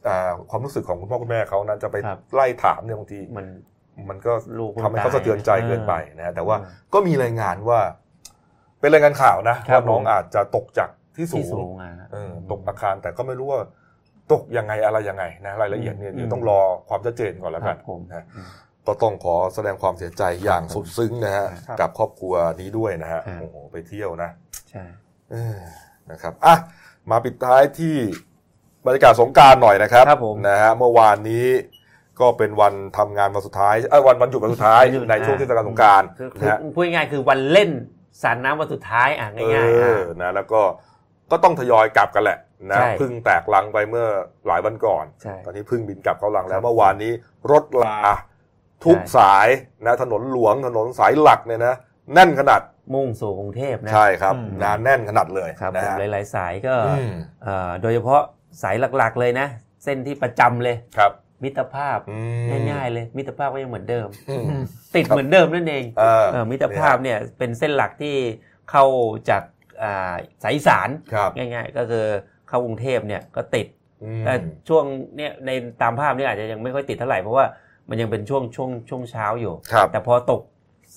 Speaker 1: อ่าความรู้สึกของคุณพ่อคุณแม่เขานะจะไป
Speaker 2: ครับ
Speaker 1: ไล่ถามเนี่ยบางที
Speaker 2: มัน
Speaker 1: มันก็
Speaker 2: ลูก
Speaker 1: ทำให้เขาสะเทือนใจเกินไปนะฮะแต่ว่า
Speaker 2: เออ
Speaker 1: ก็มีรายงานว่า เป็นรายงานข่าวนะครับว่าน้อง
Speaker 2: ผม
Speaker 1: อาจจะตกจากที่สู
Speaker 2: ที่
Speaker 1: ง
Speaker 2: สูงอะ
Speaker 1: เออตกอาคารแต่ก็ไม่รู้ว่า ตกยังไงอะไรยังไงนะรายละเอียดเนี่ย
Speaker 2: อืม
Speaker 1: เดี๋ยวต้องรอความชัดเจนก่อนแล้ว
Speaker 2: ค
Speaker 1: กั
Speaker 2: รั
Speaker 1: น
Speaker 2: บผม
Speaker 1: นะ
Speaker 2: อืม
Speaker 1: ก็ต้องขอแสดงความเสียใจอย่างสุดซึ้งนะฮะ
Speaker 3: ครับ
Speaker 1: กับครอบครัวนี้ด้วยนะฮะ
Speaker 2: ครับ
Speaker 1: โอ้โหไปเที่ยวนะ
Speaker 2: ใช่
Speaker 1: เออนะครับอะมาปิดท้ายที่บรรยากาศสงกรารหน่อยนะครับ
Speaker 2: ครับผม
Speaker 1: นะฮะเมื่อวานนี้ก็เป็นวันทำงานวันสุดท้ายเออวันวันหยุดวันสุดท้าย
Speaker 2: วันหยุด
Speaker 1: ในช่วง
Speaker 2: อ่า
Speaker 1: เทศกาลสงกราร
Speaker 2: คือคือ
Speaker 1: นะฮะ
Speaker 2: พูดง่ายๆคือวันเล่นสารน้ำวันสุดท้ายอะ
Speaker 1: เอ
Speaker 2: ง่ายๆ
Speaker 1: อ
Speaker 2: อะ
Speaker 1: นะแล้วก็ก็ต้องทยอยกลับกันแหละ นะ
Speaker 2: ใช่
Speaker 1: เพึ่งแตกลังไปเมื่อหลายวันก่อน
Speaker 2: ใช่
Speaker 1: ตอนนี้เพึ่งบินกลับเข้าลังแล้
Speaker 2: ครั
Speaker 1: ว
Speaker 2: บ
Speaker 1: เมื่อวานนี้รถลาทุก
Speaker 2: ใช่
Speaker 1: สายนะถนนหลวงถนนสายหลักเนี่ยนะแน่นขนาด
Speaker 2: มุ่งสู่กรุงเทพนะ
Speaker 1: ใช่ครับ
Speaker 3: อืม
Speaker 1: หนาแน่นขนาดเลย
Speaker 2: ครับ
Speaker 1: นะ
Speaker 2: ผม
Speaker 1: ฮะ
Speaker 2: หลาย ๆ สายก็
Speaker 1: อืม
Speaker 2: เอ่อโดยเฉพาะสายหลักๆเลยนะ เส้นที่ประจำเลย
Speaker 1: ครับ
Speaker 2: มิตรภาพ
Speaker 1: อืม
Speaker 2: ง่ายๆเลย มิตรภาพก็ยังเหมือนเดิม
Speaker 1: อืม
Speaker 2: ติด
Speaker 1: ครับ
Speaker 2: เหมือนเดิมนั่นเอง
Speaker 1: เออ
Speaker 2: เออมิตรภาพเนี่ยเป็นเส้นหลักที่เข้าจากอ่าสายอีสาน
Speaker 1: ครับ
Speaker 2: ง่าย ๆ ก็คือ เข้ากรุงเทพเนี่ยก็ติด
Speaker 1: อืม
Speaker 2: แต่ช่วงเนี่ยในตามภาพเนี่ยอาจจะยังไม่ค่อยติดเท่าไหร่เพราะว่ามันยังเป็นช่วงช่วงช่วงเช้าอยู่
Speaker 1: ครับ
Speaker 2: แต่พอตก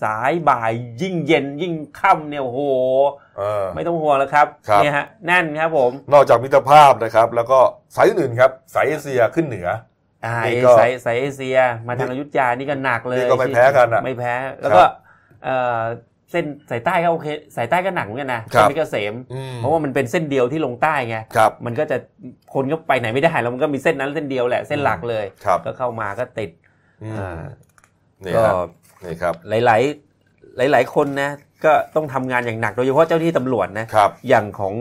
Speaker 2: สายบ่ายยิ่งเย็นยิ่งค่ำเนี่ยโอ้โห
Speaker 1: เออ
Speaker 2: ไม่ต้องห่วงแล้วครับ
Speaker 1: ครับ
Speaker 2: เนี่ยฮะแน่นครับผม
Speaker 1: นอกจากมิตรภาพนะครับ แล้วก็สายอื่นๆครับสายเอเชียขึ้นเหนือ
Speaker 2: อ่า
Speaker 1: นี่
Speaker 2: เอ
Speaker 1: ก็
Speaker 2: สายสายเอเชียมาทางอยุธยานี่ก็หนักเลย
Speaker 1: นี่ก็ไม่แพ้กันอะ
Speaker 2: ไม่แพ้แล้วก็ เอ่อเส้นสายใต้ก็โอเคสายใต้ก็หนักเหมือนกันนะครับเส้นเพชรเกษม
Speaker 1: อืม
Speaker 2: เพราะว่ามันเป็นเส้นเดียวที่ลงใต้ไง
Speaker 1: ครับ
Speaker 2: มันก็จะคนก็ไปไหนไม่ได้แล้วมันก็มีเส้นนั้นเส้นเดียวแหละเส้นหลักเลย
Speaker 1: ครับ
Speaker 2: ก็เข้ามาก็ติด
Speaker 1: อืม
Speaker 2: อ่า
Speaker 1: นี่
Speaker 2: ก็
Speaker 1: ครับนี่ครับ
Speaker 2: หลาย ๆ หลาย ๆ คนนะก็ต้องทำงานอย่างหนักโดยเฉพาะเจ้าหน้าที่ตำรวจนะครับอย่างของ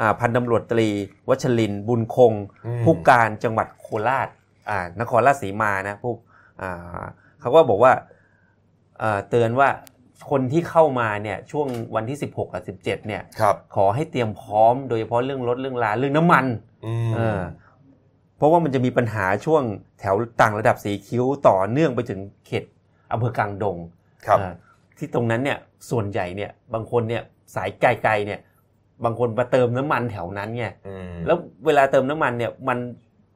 Speaker 2: อาพันตำรวจตรี วัชรินทร์บุญคง
Speaker 1: อืม
Speaker 2: ผู้การจังหวัดโคราชอ่านครราชสีมานะผู้อ่าเขาก็บอกว่าเอ่อเตือนว่า คนที่เข้ามาเนี่ยช่วงวันที่ 16กับ17เนี่ย
Speaker 1: ครับ
Speaker 2: ขอให้เตรียมพร้อมโดยเฉพาะเรื่องรถเรื่องลาเรื่องน้ำมัน
Speaker 1: อืม
Speaker 2: เออเพราะว่ามันจะมีปัญหาช่วงแถวต่างระดับสีคิ้วต่อเนื่องไปถึงเขตอำเภอกลางดง
Speaker 1: ครับ
Speaker 2: เอ่อที่ตรงนั้นเนี่ยส่วนใหญ่เนี่ยบางคนเนี่ยสายไกลๆเนี่ยบางคนมาเติมน้ำมันแถวนั้นไง
Speaker 1: อืม
Speaker 2: แล้วเวลาเติมน้ำมันเนี่ยมัน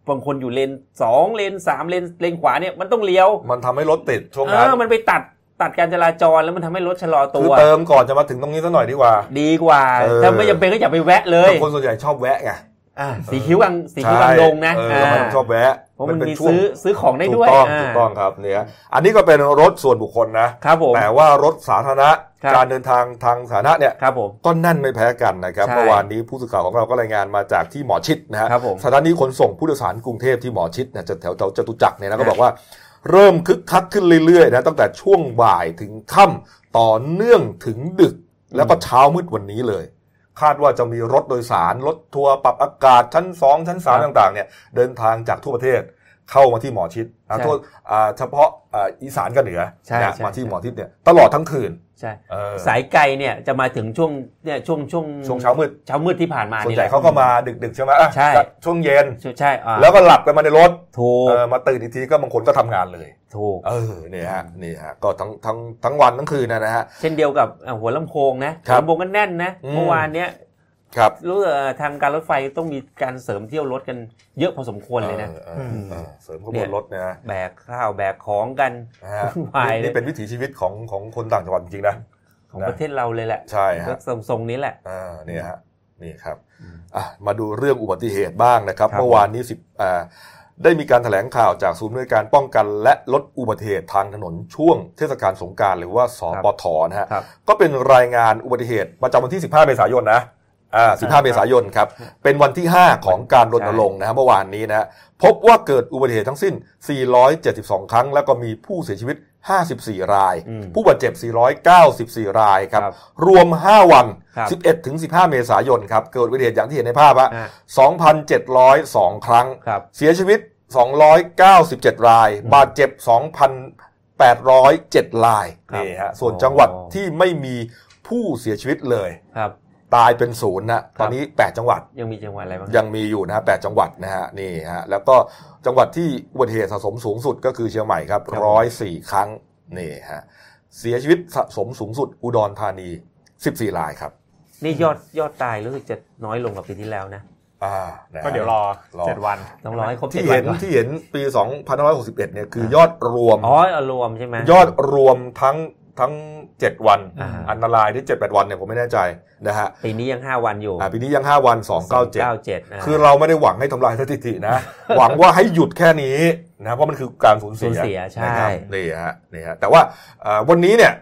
Speaker 2: บางคนอยู่เลนสองเลนสามเลนเลนขวาเนี่ยมันต้องเลี้ยว
Speaker 1: มันทำให้รถติดช่วง
Speaker 2: เอ
Speaker 1: นั้น
Speaker 2: อมันไปตัด ตัดการจราจรแล้วมันทำให้รถชะลอตั
Speaker 1: คือ
Speaker 2: ว
Speaker 1: เติมก่อนจะมาถึงตรงนี้สักหน่อยดีกว่า
Speaker 2: ดีกว่า
Speaker 1: เออ
Speaker 2: ถ้าไม่จำเป็นก็อย่าไปแวะเลย
Speaker 1: แต่คนส่วนใหญ่ชอบแวะไง
Speaker 2: อ่าสีคิ้วกลางสีคิ้วกลางดงนะ
Speaker 1: ใช่เออแล้วมันชอบแวะ
Speaker 2: เพราะมัน
Speaker 1: เป็น
Speaker 2: มี
Speaker 1: ช่วง
Speaker 2: ซื้อซื้อของได้
Speaker 1: ถู
Speaker 2: ด้
Speaker 1: ก
Speaker 2: วย
Speaker 1: ต้องาถูกต้องครับเนี่ยอันนี้ก็เป็นรถส่วนบุคคลนะ
Speaker 2: ครับผม
Speaker 1: แต่ว่ารถสาธารณะ
Speaker 2: ครับ
Speaker 1: การเดินทางทางสาธารณะเนี่ย
Speaker 2: ครับผม
Speaker 1: ก็แน่นไม่แพ้กันนะครับ
Speaker 2: ใช่
Speaker 1: เมื่อวานนี้ผู้สื่อข่าวของเราก็รายงานมาจากที่หมอชิดนะฮะ
Speaker 2: ครับผม
Speaker 1: สถานีขนส่งผู้โดยสารกรุงเทพที่หมอชิดเนี่ยจะแถวแถวจตุจักรเนี่ยนะ
Speaker 2: ครั
Speaker 1: ก็
Speaker 2: บ
Speaker 1: บอกว่า เริ่มคึกคักขึ้นเรื่อยๆนะตั้งแต่ช่วงบ่ายถึงค่ำต่อเนื่องถึงดึก แล้วก็เช้ามืดวันนี้เลย คาดว่าจะมีรถโดยสาร รถทัวร์ปรับอากาศชั้น 2 ชั้น 3 ต่างๆเนี่ยเดินทางจากทั่วประเทศ เข้ามาที่หมอชิดนะ
Speaker 2: ใช่
Speaker 1: โทษอ่าเฉพาะอ่าอีสานกับเหนือ
Speaker 2: ใช่
Speaker 1: นะ
Speaker 2: ใช่
Speaker 1: มาที่
Speaker 2: ใช่
Speaker 1: หมอชิดเนี่ยตลอดทั้งคืน
Speaker 2: ใช่
Speaker 1: เออ
Speaker 2: สายไกลเนี่ยจะมาถึงช่วงเนี่ยช่วงช่วง
Speaker 1: ช่วงเช้ามืด
Speaker 2: เช้ามืดที่ผ่านมา
Speaker 1: ส่วน
Speaker 2: นี่
Speaker 1: ใหญ่
Speaker 2: แหละ
Speaker 1: เขาก็มาดึกๆใช่ไหมอะ
Speaker 2: ใช่
Speaker 1: ช่วงเย็น
Speaker 2: ใช่ใช่อ่า
Speaker 1: แล้วก็หลับกันมาในรถ
Speaker 2: ถูก
Speaker 1: เออมาตื่นอีกทีก็บางคนก็ทำงานเลย
Speaker 2: ถูก
Speaker 1: เออเนี่ยฮะนี่ฮะก็ทั้งทั้งทั้งวันทั้งคืนนะนะฮะ
Speaker 2: เช่นเดียวกับอ่าหัวลำโพงนะครับหัวลำโพงก็แน่นนะ
Speaker 1: อืม
Speaker 2: เมื่อวานเนี้ย
Speaker 1: ครับ
Speaker 2: รู้สึกเอ่อทางการรถไฟต้องมีการเสริมเที่ยวรถกันเยอะพอสมควรเลยนะ
Speaker 1: ออออเออเสริมขบ
Speaker 2: เนี่
Speaker 1: วน
Speaker 2: ย
Speaker 1: รถเนยนะ
Speaker 2: แบกข้าวแบกของกัน
Speaker 1: นะฮะ
Speaker 2: วุ่นวาย
Speaker 1: นี่
Speaker 2: เลย
Speaker 1: นี่เป็นวิถีชีวิตของของคนต่างจังหวัดจริงๆนะ
Speaker 2: ของ
Speaker 1: นะ
Speaker 2: ประเทศเราเลยแหละ
Speaker 1: ใช่
Speaker 2: ก็
Speaker 1: ฮะ
Speaker 2: ทรงๆนี้แหละ
Speaker 1: อ่าเนี่ยฮะนี่ครับอะมาดูเรื่องอุบัติเหตุบ้างนะครับ
Speaker 2: ครับ
Speaker 1: เมื่อวานนี้สิบอ่าได้มีการแถลงข่าวจากศูนย์บริการป้องกัน และลดอุบัติเหตุทางถนนช่วงเทศกาลสงกรารหรือว่าสปทนะฮะ
Speaker 2: ครับ
Speaker 1: ก็เป็นรายงานอุบัติเหตุประจำวันที่ 15 เมษายนนะ อ่า15 เมษายนครับ เป็นวันที่ 5 ของการรณรงค์นะฮะเมื่อวานนี้นะฮะพบว่าเกิดอุบัติเหตุทั้งสิ้น 472 ครั้ง แล้วก็มีผู้เสียชีวิต 54 ราย
Speaker 2: อืม
Speaker 1: ผู้บาดเจ็บ 494 รายครับ
Speaker 2: ครับ
Speaker 1: รวม 5 วัน
Speaker 2: ครับ
Speaker 1: 11 ถึง 15 เมษายนครับ เกิดอุบัติเหตุอย่างที่เห็นในภาพอะ
Speaker 2: อ่า
Speaker 1: 2,702 ครั้ง
Speaker 2: ครับ
Speaker 1: เสียชีวิต 297 ราย บาดเจ็บ 2,807 ราย
Speaker 2: ครับ
Speaker 1: นี่ฮะ ส่วนจังหวัด
Speaker 2: อ๋อ
Speaker 1: ที่ไม่มีผู้เสียชีวิตเลย
Speaker 2: ครับ
Speaker 1: ตายเป็นศูนย์นะตอนนี้ 8 จังหวัด
Speaker 2: ยังมีจังหวัดอะไรบ้าง
Speaker 1: ยังมีอยู่นะฮะ8จังหวัดนะฮะนี่ฮะแล้วก็จังหวัดที่อุบัติเหตุสะสมสูงสุดก็คือเชียงใหม่ครับ
Speaker 2: ครับ
Speaker 1: ร้อยสี่ครั้งนี่ฮะเสียชีวิตสะสมสูงสุดอุดรธานี 14รายครับ
Speaker 2: นี่ยอดยอดตายรู้สึกจะน้อยลงกว่าปีที่แล้วนะ
Speaker 1: อ่านะฮะ
Speaker 3: ก็เดี๋ยวรอ
Speaker 1: รอ
Speaker 3: เจ็ดวัน
Speaker 2: ต้องรอให้ครบเจ็
Speaker 1: ที่
Speaker 2: ดวั
Speaker 1: เห็
Speaker 2: น
Speaker 1: น
Speaker 2: ก่อน
Speaker 1: ที่เห็นปี 2561 เนี่ยคือยอดรวม
Speaker 2: อ๋อเอารวมใช่ไหม
Speaker 1: ยอดรวมทั้ง ทั้ง 7 วัน
Speaker 2: อ่า
Speaker 1: อันตรายที่ 7-8 วันเนี่ยผมไม่แน่ใจนะฮะ
Speaker 2: ปีนี้ยังห้าวันอยู่
Speaker 1: อ่าปีนี้ยัง 5 วัน 297
Speaker 2: เก้าเจ็ด
Speaker 1: คือเราไม่ได้หวังให้ทำลายสถิตินะ หวังว่าให้หยุดแค่นี้นะเพราะมันคือการสูญเสี
Speaker 2: สู
Speaker 1: ย
Speaker 2: ญเสียใช่
Speaker 1: นะครับนี่ฮะนี่ฮะแต่ว่าเอ่อวันนี้เนี่ย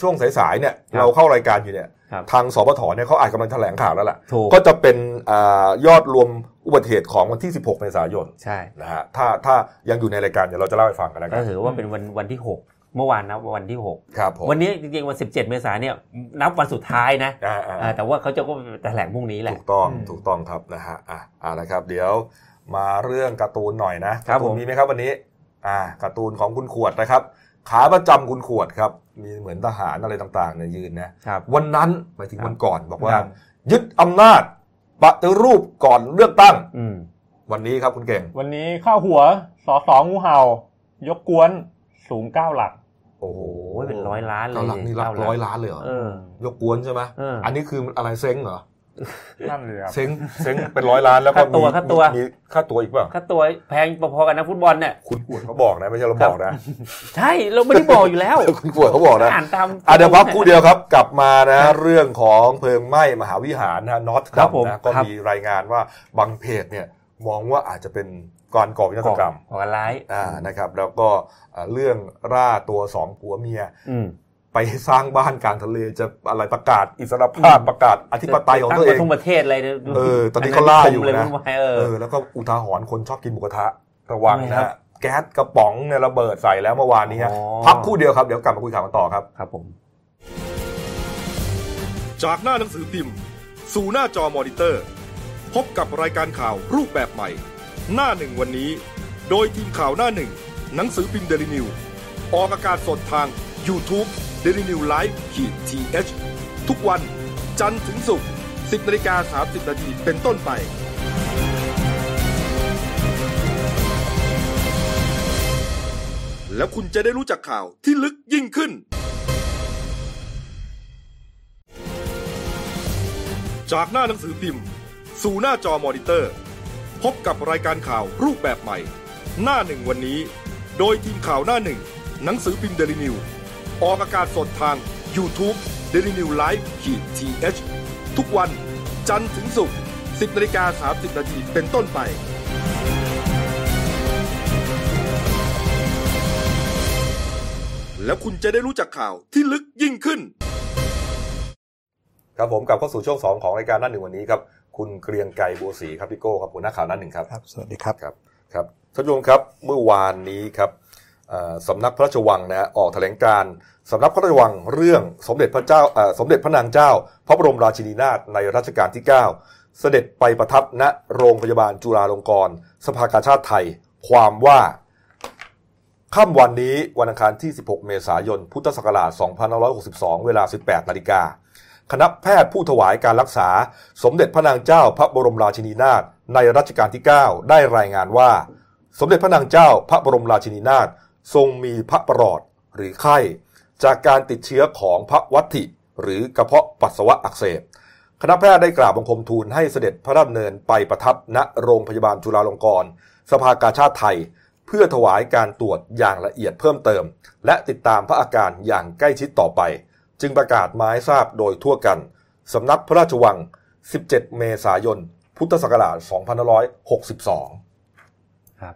Speaker 1: ช่วงสายๆเนี่ย
Speaker 2: ครับ
Speaker 1: เราเข้ารายการอยู่เนี่ย
Speaker 2: ครับ
Speaker 1: ทางสปทเนี่ยเขาอาจกำลังแถลงข่าวแล้วล่ะ
Speaker 2: ถูก
Speaker 1: ก็จะเป็นอายอดรวมอุบัติเหตุของวันที่ 16 เมษายน
Speaker 2: ใช่
Speaker 1: นะฮะถ้าถ้ายังอยู่ในรายการเดี๋ยวเราจะเล่าให้ฟังกันแล้วกั
Speaker 2: ก็
Speaker 1: น
Speaker 2: ถือว่าเป็นวันวันที่หก เมื่อวานนะวันที่หก
Speaker 1: ครับผม
Speaker 2: วันนี้จริงๆวันสิบเจ็ดเมษายนเนี่ยนับวันสุดท้ายนะ
Speaker 1: อ่าอ่า
Speaker 2: อ่าแต่ว่าเขาจะก็แถลงพรุ่งนี้แหละ
Speaker 1: ถูกต้อง
Speaker 2: อืม
Speaker 1: ถูกต้องครับนะฮะอะอ่านะครับ เดี๋ยวมาเรื่องการ์ตูนหน่อยนะครับกาตูน
Speaker 2: ผม
Speaker 1: มีไหมครับวันนี้อ่าการ์ตูนของคุณขวดนะครับ ขาประจำคุณขวดครับ มีเหมือนทหารอะไรต่างๆเนี่ยยืนนะครับวันนั้นหมายถึง
Speaker 2: ครับ
Speaker 1: วันก่อนบอกว่า
Speaker 2: ครับ
Speaker 1: ยึดอำนาจปฏิรูปก่อนเลือกตั้ง
Speaker 2: อืม
Speaker 1: วันนี้ครับคุณเก่ง
Speaker 3: วันนี้ข้าหัวสอสองูเห่า ยกกวนสูงเก้าหลัก
Speaker 1: โอ้โห
Speaker 2: โอ้ยเป็นร้อยล้านเลย
Speaker 1: เก้าหลักนี่รับ
Speaker 2: เก้าหลัก
Speaker 1: ร้อยล้านเลยเหรอ
Speaker 2: เออ
Speaker 1: ยกกวนใช่ไหม
Speaker 2: เอออั
Speaker 1: อันนี้คืออะไรเซ้งเหรอ
Speaker 3: นั่นเลยครับ
Speaker 1: เซ้งเซ้งเป็นร้อยล้านแล้วก็
Speaker 2: ค่าตัว
Speaker 1: มี
Speaker 2: ค่าตัว
Speaker 1: มีค่าตัวอีกเปล่า
Speaker 2: ค่าตัวแพงพอๆกับนักฟุตบอลเนี่ย
Speaker 1: คุณขวดเขาบอกนะไม่ใช่เราบอกนะ
Speaker 2: ใช่เราไม่ได้บอกอยู่แล้ว
Speaker 1: คุณขวดเขาบอกนะ
Speaker 2: อ่านตาม
Speaker 1: อะเดี๋ยวพักครู่เดียวครับ กลับมานะ
Speaker 2: ครับ
Speaker 1: เรื่องของเพลิงไหม้มหาวิหารนะนอต
Speaker 2: ครับผม
Speaker 1: นะก็
Speaker 2: ครับ
Speaker 1: มีรายงานว่าบางเพจเนี่ยมองว่าอาจจะเป็น การก่อวินาศกรรม
Speaker 2: ก่อการร้าย
Speaker 1: อ่านะครับ แล้วก็อ่าเรื่องร่าตัวสองผัวเมีย
Speaker 2: อืม
Speaker 1: ไปสร้างบ้านกลางทะเลจะอะไรประกาศอิสรภาพประกาศอธิปไตยของตัวเอง
Speaker 2: ตั้ทุ่งประเทศอะไรย
Speaker 1: เออตอนนี้เขาล่าอยู่นะ
Speaker 2: เลยวุ่วายเออ
Speaker 1: เออแล้วก็อุทาหรณ์คนชอบกินหมูกระทะระวัง
Speaker 2: ทำไม
Speaker 1: นะครับฮะแก๊สกระป๋องเนี่ยระเบิดใส่แล้วเมื่อวานนี้ฮะ
Speaker 2: อ๋อ
Speaker 1: พักครู่เดียวครับ เดี๋ยวกลับมาคุยข่าวกันต่อครับ
Speaker 2: ครับผม
Speaker 1: จากหน้าหนังสือพิมพ์ สู่หน้าจอมอนิเตอร์ พบกับรายการข่าวรูปแบบใหม่ หน้าหนึ่งวันนี้ โดยทีมข่าวหน้าหนึ่ง หนังสือพิมพ์เดลินิวส์ออกอากาศสดทาง YouTube d e l i n e w l i v e ขีดทีเทุกวันจันทร์ถึงศุกร์10นาฬิกา30นาทีเป็นต้นไป แล้วคุณจะได้รู้จักข่าวที่ลึกยิ่งขึ้น จากหน้าหนังสือพิมพ์ สู่หน้าจอมอนิเตอร์ พบกับรายการข่าวรูปแบบใหม่ หน้าหนึ่งวันนี้ โดยทีมข่าวหน้าหนึ่ง หนังสือพิมพ์เดลิวิวออกอากาศสดทาง YouTube d e l i n e w l i v e ขีดทีทุกวันจันทร์ถึงศุกร์10นาฬิกา30นาทีเป็นต้นไป แล้วคุณจะได้รู้จักข่าวที่ลึกยิ่งขึ้น ครับผมกลับเข้าสู่ช่วง 2 ของรายการหน้าหนึ่งวันนี้ครับ คุณเกรียงไกรบัวศรีครับพี่โก้ครับหัวหน้าข่าวหน้าหนึ่งครับ
Speaker 5: ครับ สวัสดีครับ
Speaker 1: ครับครับท่านผู้ชมครับเมื่อวานนี้ครับเอ่อสำนักพระราชวังนะฮะออกแถลงการณ์สำนักพระราชวังเรื่องสมเด็จพระเจ้าเอ่อสมเด็จพระนางเจ้า พระบรมราชินีนาถในรัชกาลที่ 9 เสด็จไปประทับณโรงพยาบาลจุฬาลงกรณ์สภากาชาติไทย ความว่าค่ำวันนี้วันอังคารที่ 16 เมษายน พุทธศักราช 2562 เวลา 18 นาฬิกา คณะแพทย์ผู้ถวายการรักษา สมเด็จพระนางเจ้าพระบรมราชินีนาถในรัชกาลที่ 9 ได้รายงานว่า สมเด็จพระนางเจ้าพระบรมราชินีนาถทรงมีพระประหลอดหรือไข้ จากการติดเชื้อของพระวัตถิ หรือกระเพาะปัสสาวะอักเสบคณะแพทย์ได้กราบบังคมทูลให้เสด็จพระราชดำเนินไปประทับณโรงพยาบาลจุฬาลงกรณ์สภากาชาติไทย เพื่อถวายการตรวจอย่างละเอียดเพิ่มเติม และติดตามพระอาการอย่างใกล้ชิดต่อไป จึงประกาศมาให้ทราบโดยทั่วกันสำนักพระราชวัง 17 เมษายน พุทธศักราช 2562
Speaker 2: ครับ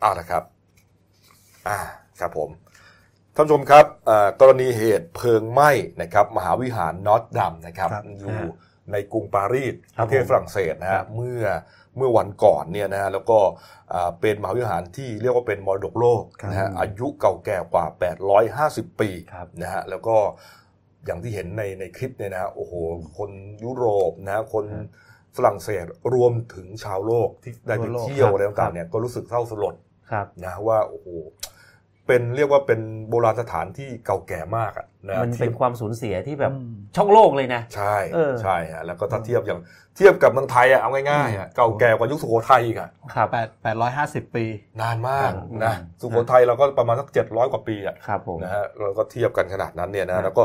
Speaker 1: เอาละครับ อ่า ครับผม ท่านผู้ชมครับเอ่อกรณีเหตุเพลิงไหม้นะครับ มหาวิหารนอตดัมนะครับ
Speaker 5: ครับ
Speaker 1: อยู่ในกรุงปารีส
Speaker 2: ครั
Speaker 1: ป
Speaker 2: บ
Speaker 1: ระเทศฝรั่งเศสนะ
Speaker 2: ครั
Speaker 1: ฮะ
Speaker 2: บ
Speaker 1: เมื่อ เมื่อวันก่อนเนี่ยนะฮะแล้วก็อ่าเป็นมหาวิหารที่เรียกว่าเป็นมรดกโลกนะฮะอายุเก่าแก่กว่า 850 ปี
Speaker 2: ครับ
Speaker 1: นะฮะแล้วก็อย่างที่เห็นในในคลิปเนี่ยนะฮะโอ้โหคนยุโรปนะฮะคน
Speaker 2: ครับ
Speaker 1: ฝรั่งเศสรวมถึงชาวโลกที่ได้ไป
Speaker 5: ทั่วโลก
Speaker 1: เที่ยว
Speaker 2: ครับ
Speaker 1: อะไรต่างๆเนี่ยก็รู้สึกเศร้าสลด
Speaker 2: ครับ
Speaker 1: นะว่าโอ้โห เป็นเรียกว่าเป็นโบราณสถานที่เก่าแก่มากอะนะ
Speaker 2: มันเป็นความสูญเสียที่แบบ
Speaker 5: อืม
Speaker 2: ช็อกโลกเลยนะ
Speaker 1: ใช่
Speaker 2: เออ
Speaker 1: ใช่ฮะแล้วก็ถ้าเทียบอย่างเทียบกับเมืองไทยอะเอาง่ายๆอะเก่าแก่กว่ายุคสุโขทัยอีกอะ
Speaker 2: ครับ
Speaker 5: แปดแปดร้อยห้าสิบปี
Speaker 1: นานมาก
Speaker 2: อืม
Speaker 1: นะ
Speaker 2: อืม
Speaker 1: สุโขทัยเราก็ประมาณสักเจ็ดร้อยกว่าปีอะ
Speaker 2: ครับผม
Speaker 1: นะฮะเราก็เทียบกันขนาดนั้นเนี่ย
Speaker 2: ครั
Speaker 1: นะ
Speaker 2: บ
Speaker 1: แล้วก็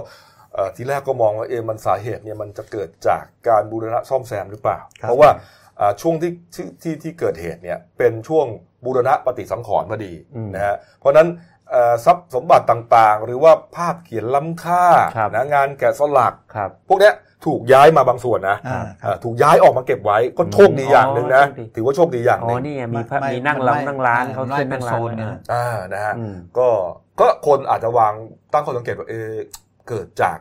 Speaker 1: เอ่อทีแรกก็มองว่าเอะมันสาเหตุเนี่ยมันจะเกิดจากการบูรณะซ่อมแซมหรือเปล่า
Speaker 5: ครับ
Speaker 1: เพราะว่าอ่าช่วงที่ที่ที่ที่เกิดเหตุเนี่ยเป็นช่วงบูรณะปฏิสังขรณ์พอดี
Speaker 2: อืม
Speaker 1: นะฮะเพราะฉะนั้นเอ่อ ทรัพย์สมบัติต่างๆ หรือว่าภาพเขียนล้ำค่า
Speaker 2: ครับ
Speaker 1: นะงานแกะสลัก
Speaker 2: ครับ
Speaker 1: พวกเนี้ยถูกย้ายมาบางส่วนนะ
Speaker 5: อ่าค
Speaker 1: อ่า
Speaker 5: รับ
Speaker 1: ถูกย้ายออกมาเก็บไว้ก็โชคดีอย่างหนึ่งนะ
Speaker 2: อ๋อโชคดี
Speaker 1: ถือว่าโชคดีอย่าง
Speaker 2: อ๋
Speaker 1: ห
Speaker 2: อ
Speaker 1: นึ่ง
Speaker 2: นี่ไงมีพระ
Speaker 5: ไม่
Speaker 2: มีนั่ง
Speaker 5: มัน
Speaker 2: ร้าน
Speaker 5: ไม่
Speaker 2: นั่งร้านเขา
Speaker 5: ไม่
Speaker 2: ขึ้นนั่งร้าน
Speaker 5: เป็นโซน
Speaker 2: ไว้
Speaker 5: เนี่ย
Speaker 2: นะ
Speaker 1: อ่านะฮะ
Speaker 2: อืม
Speaker 1: ก็ก็คนอาจจะวางตั้งข้อสังเกตว่าเอะเกิดจาก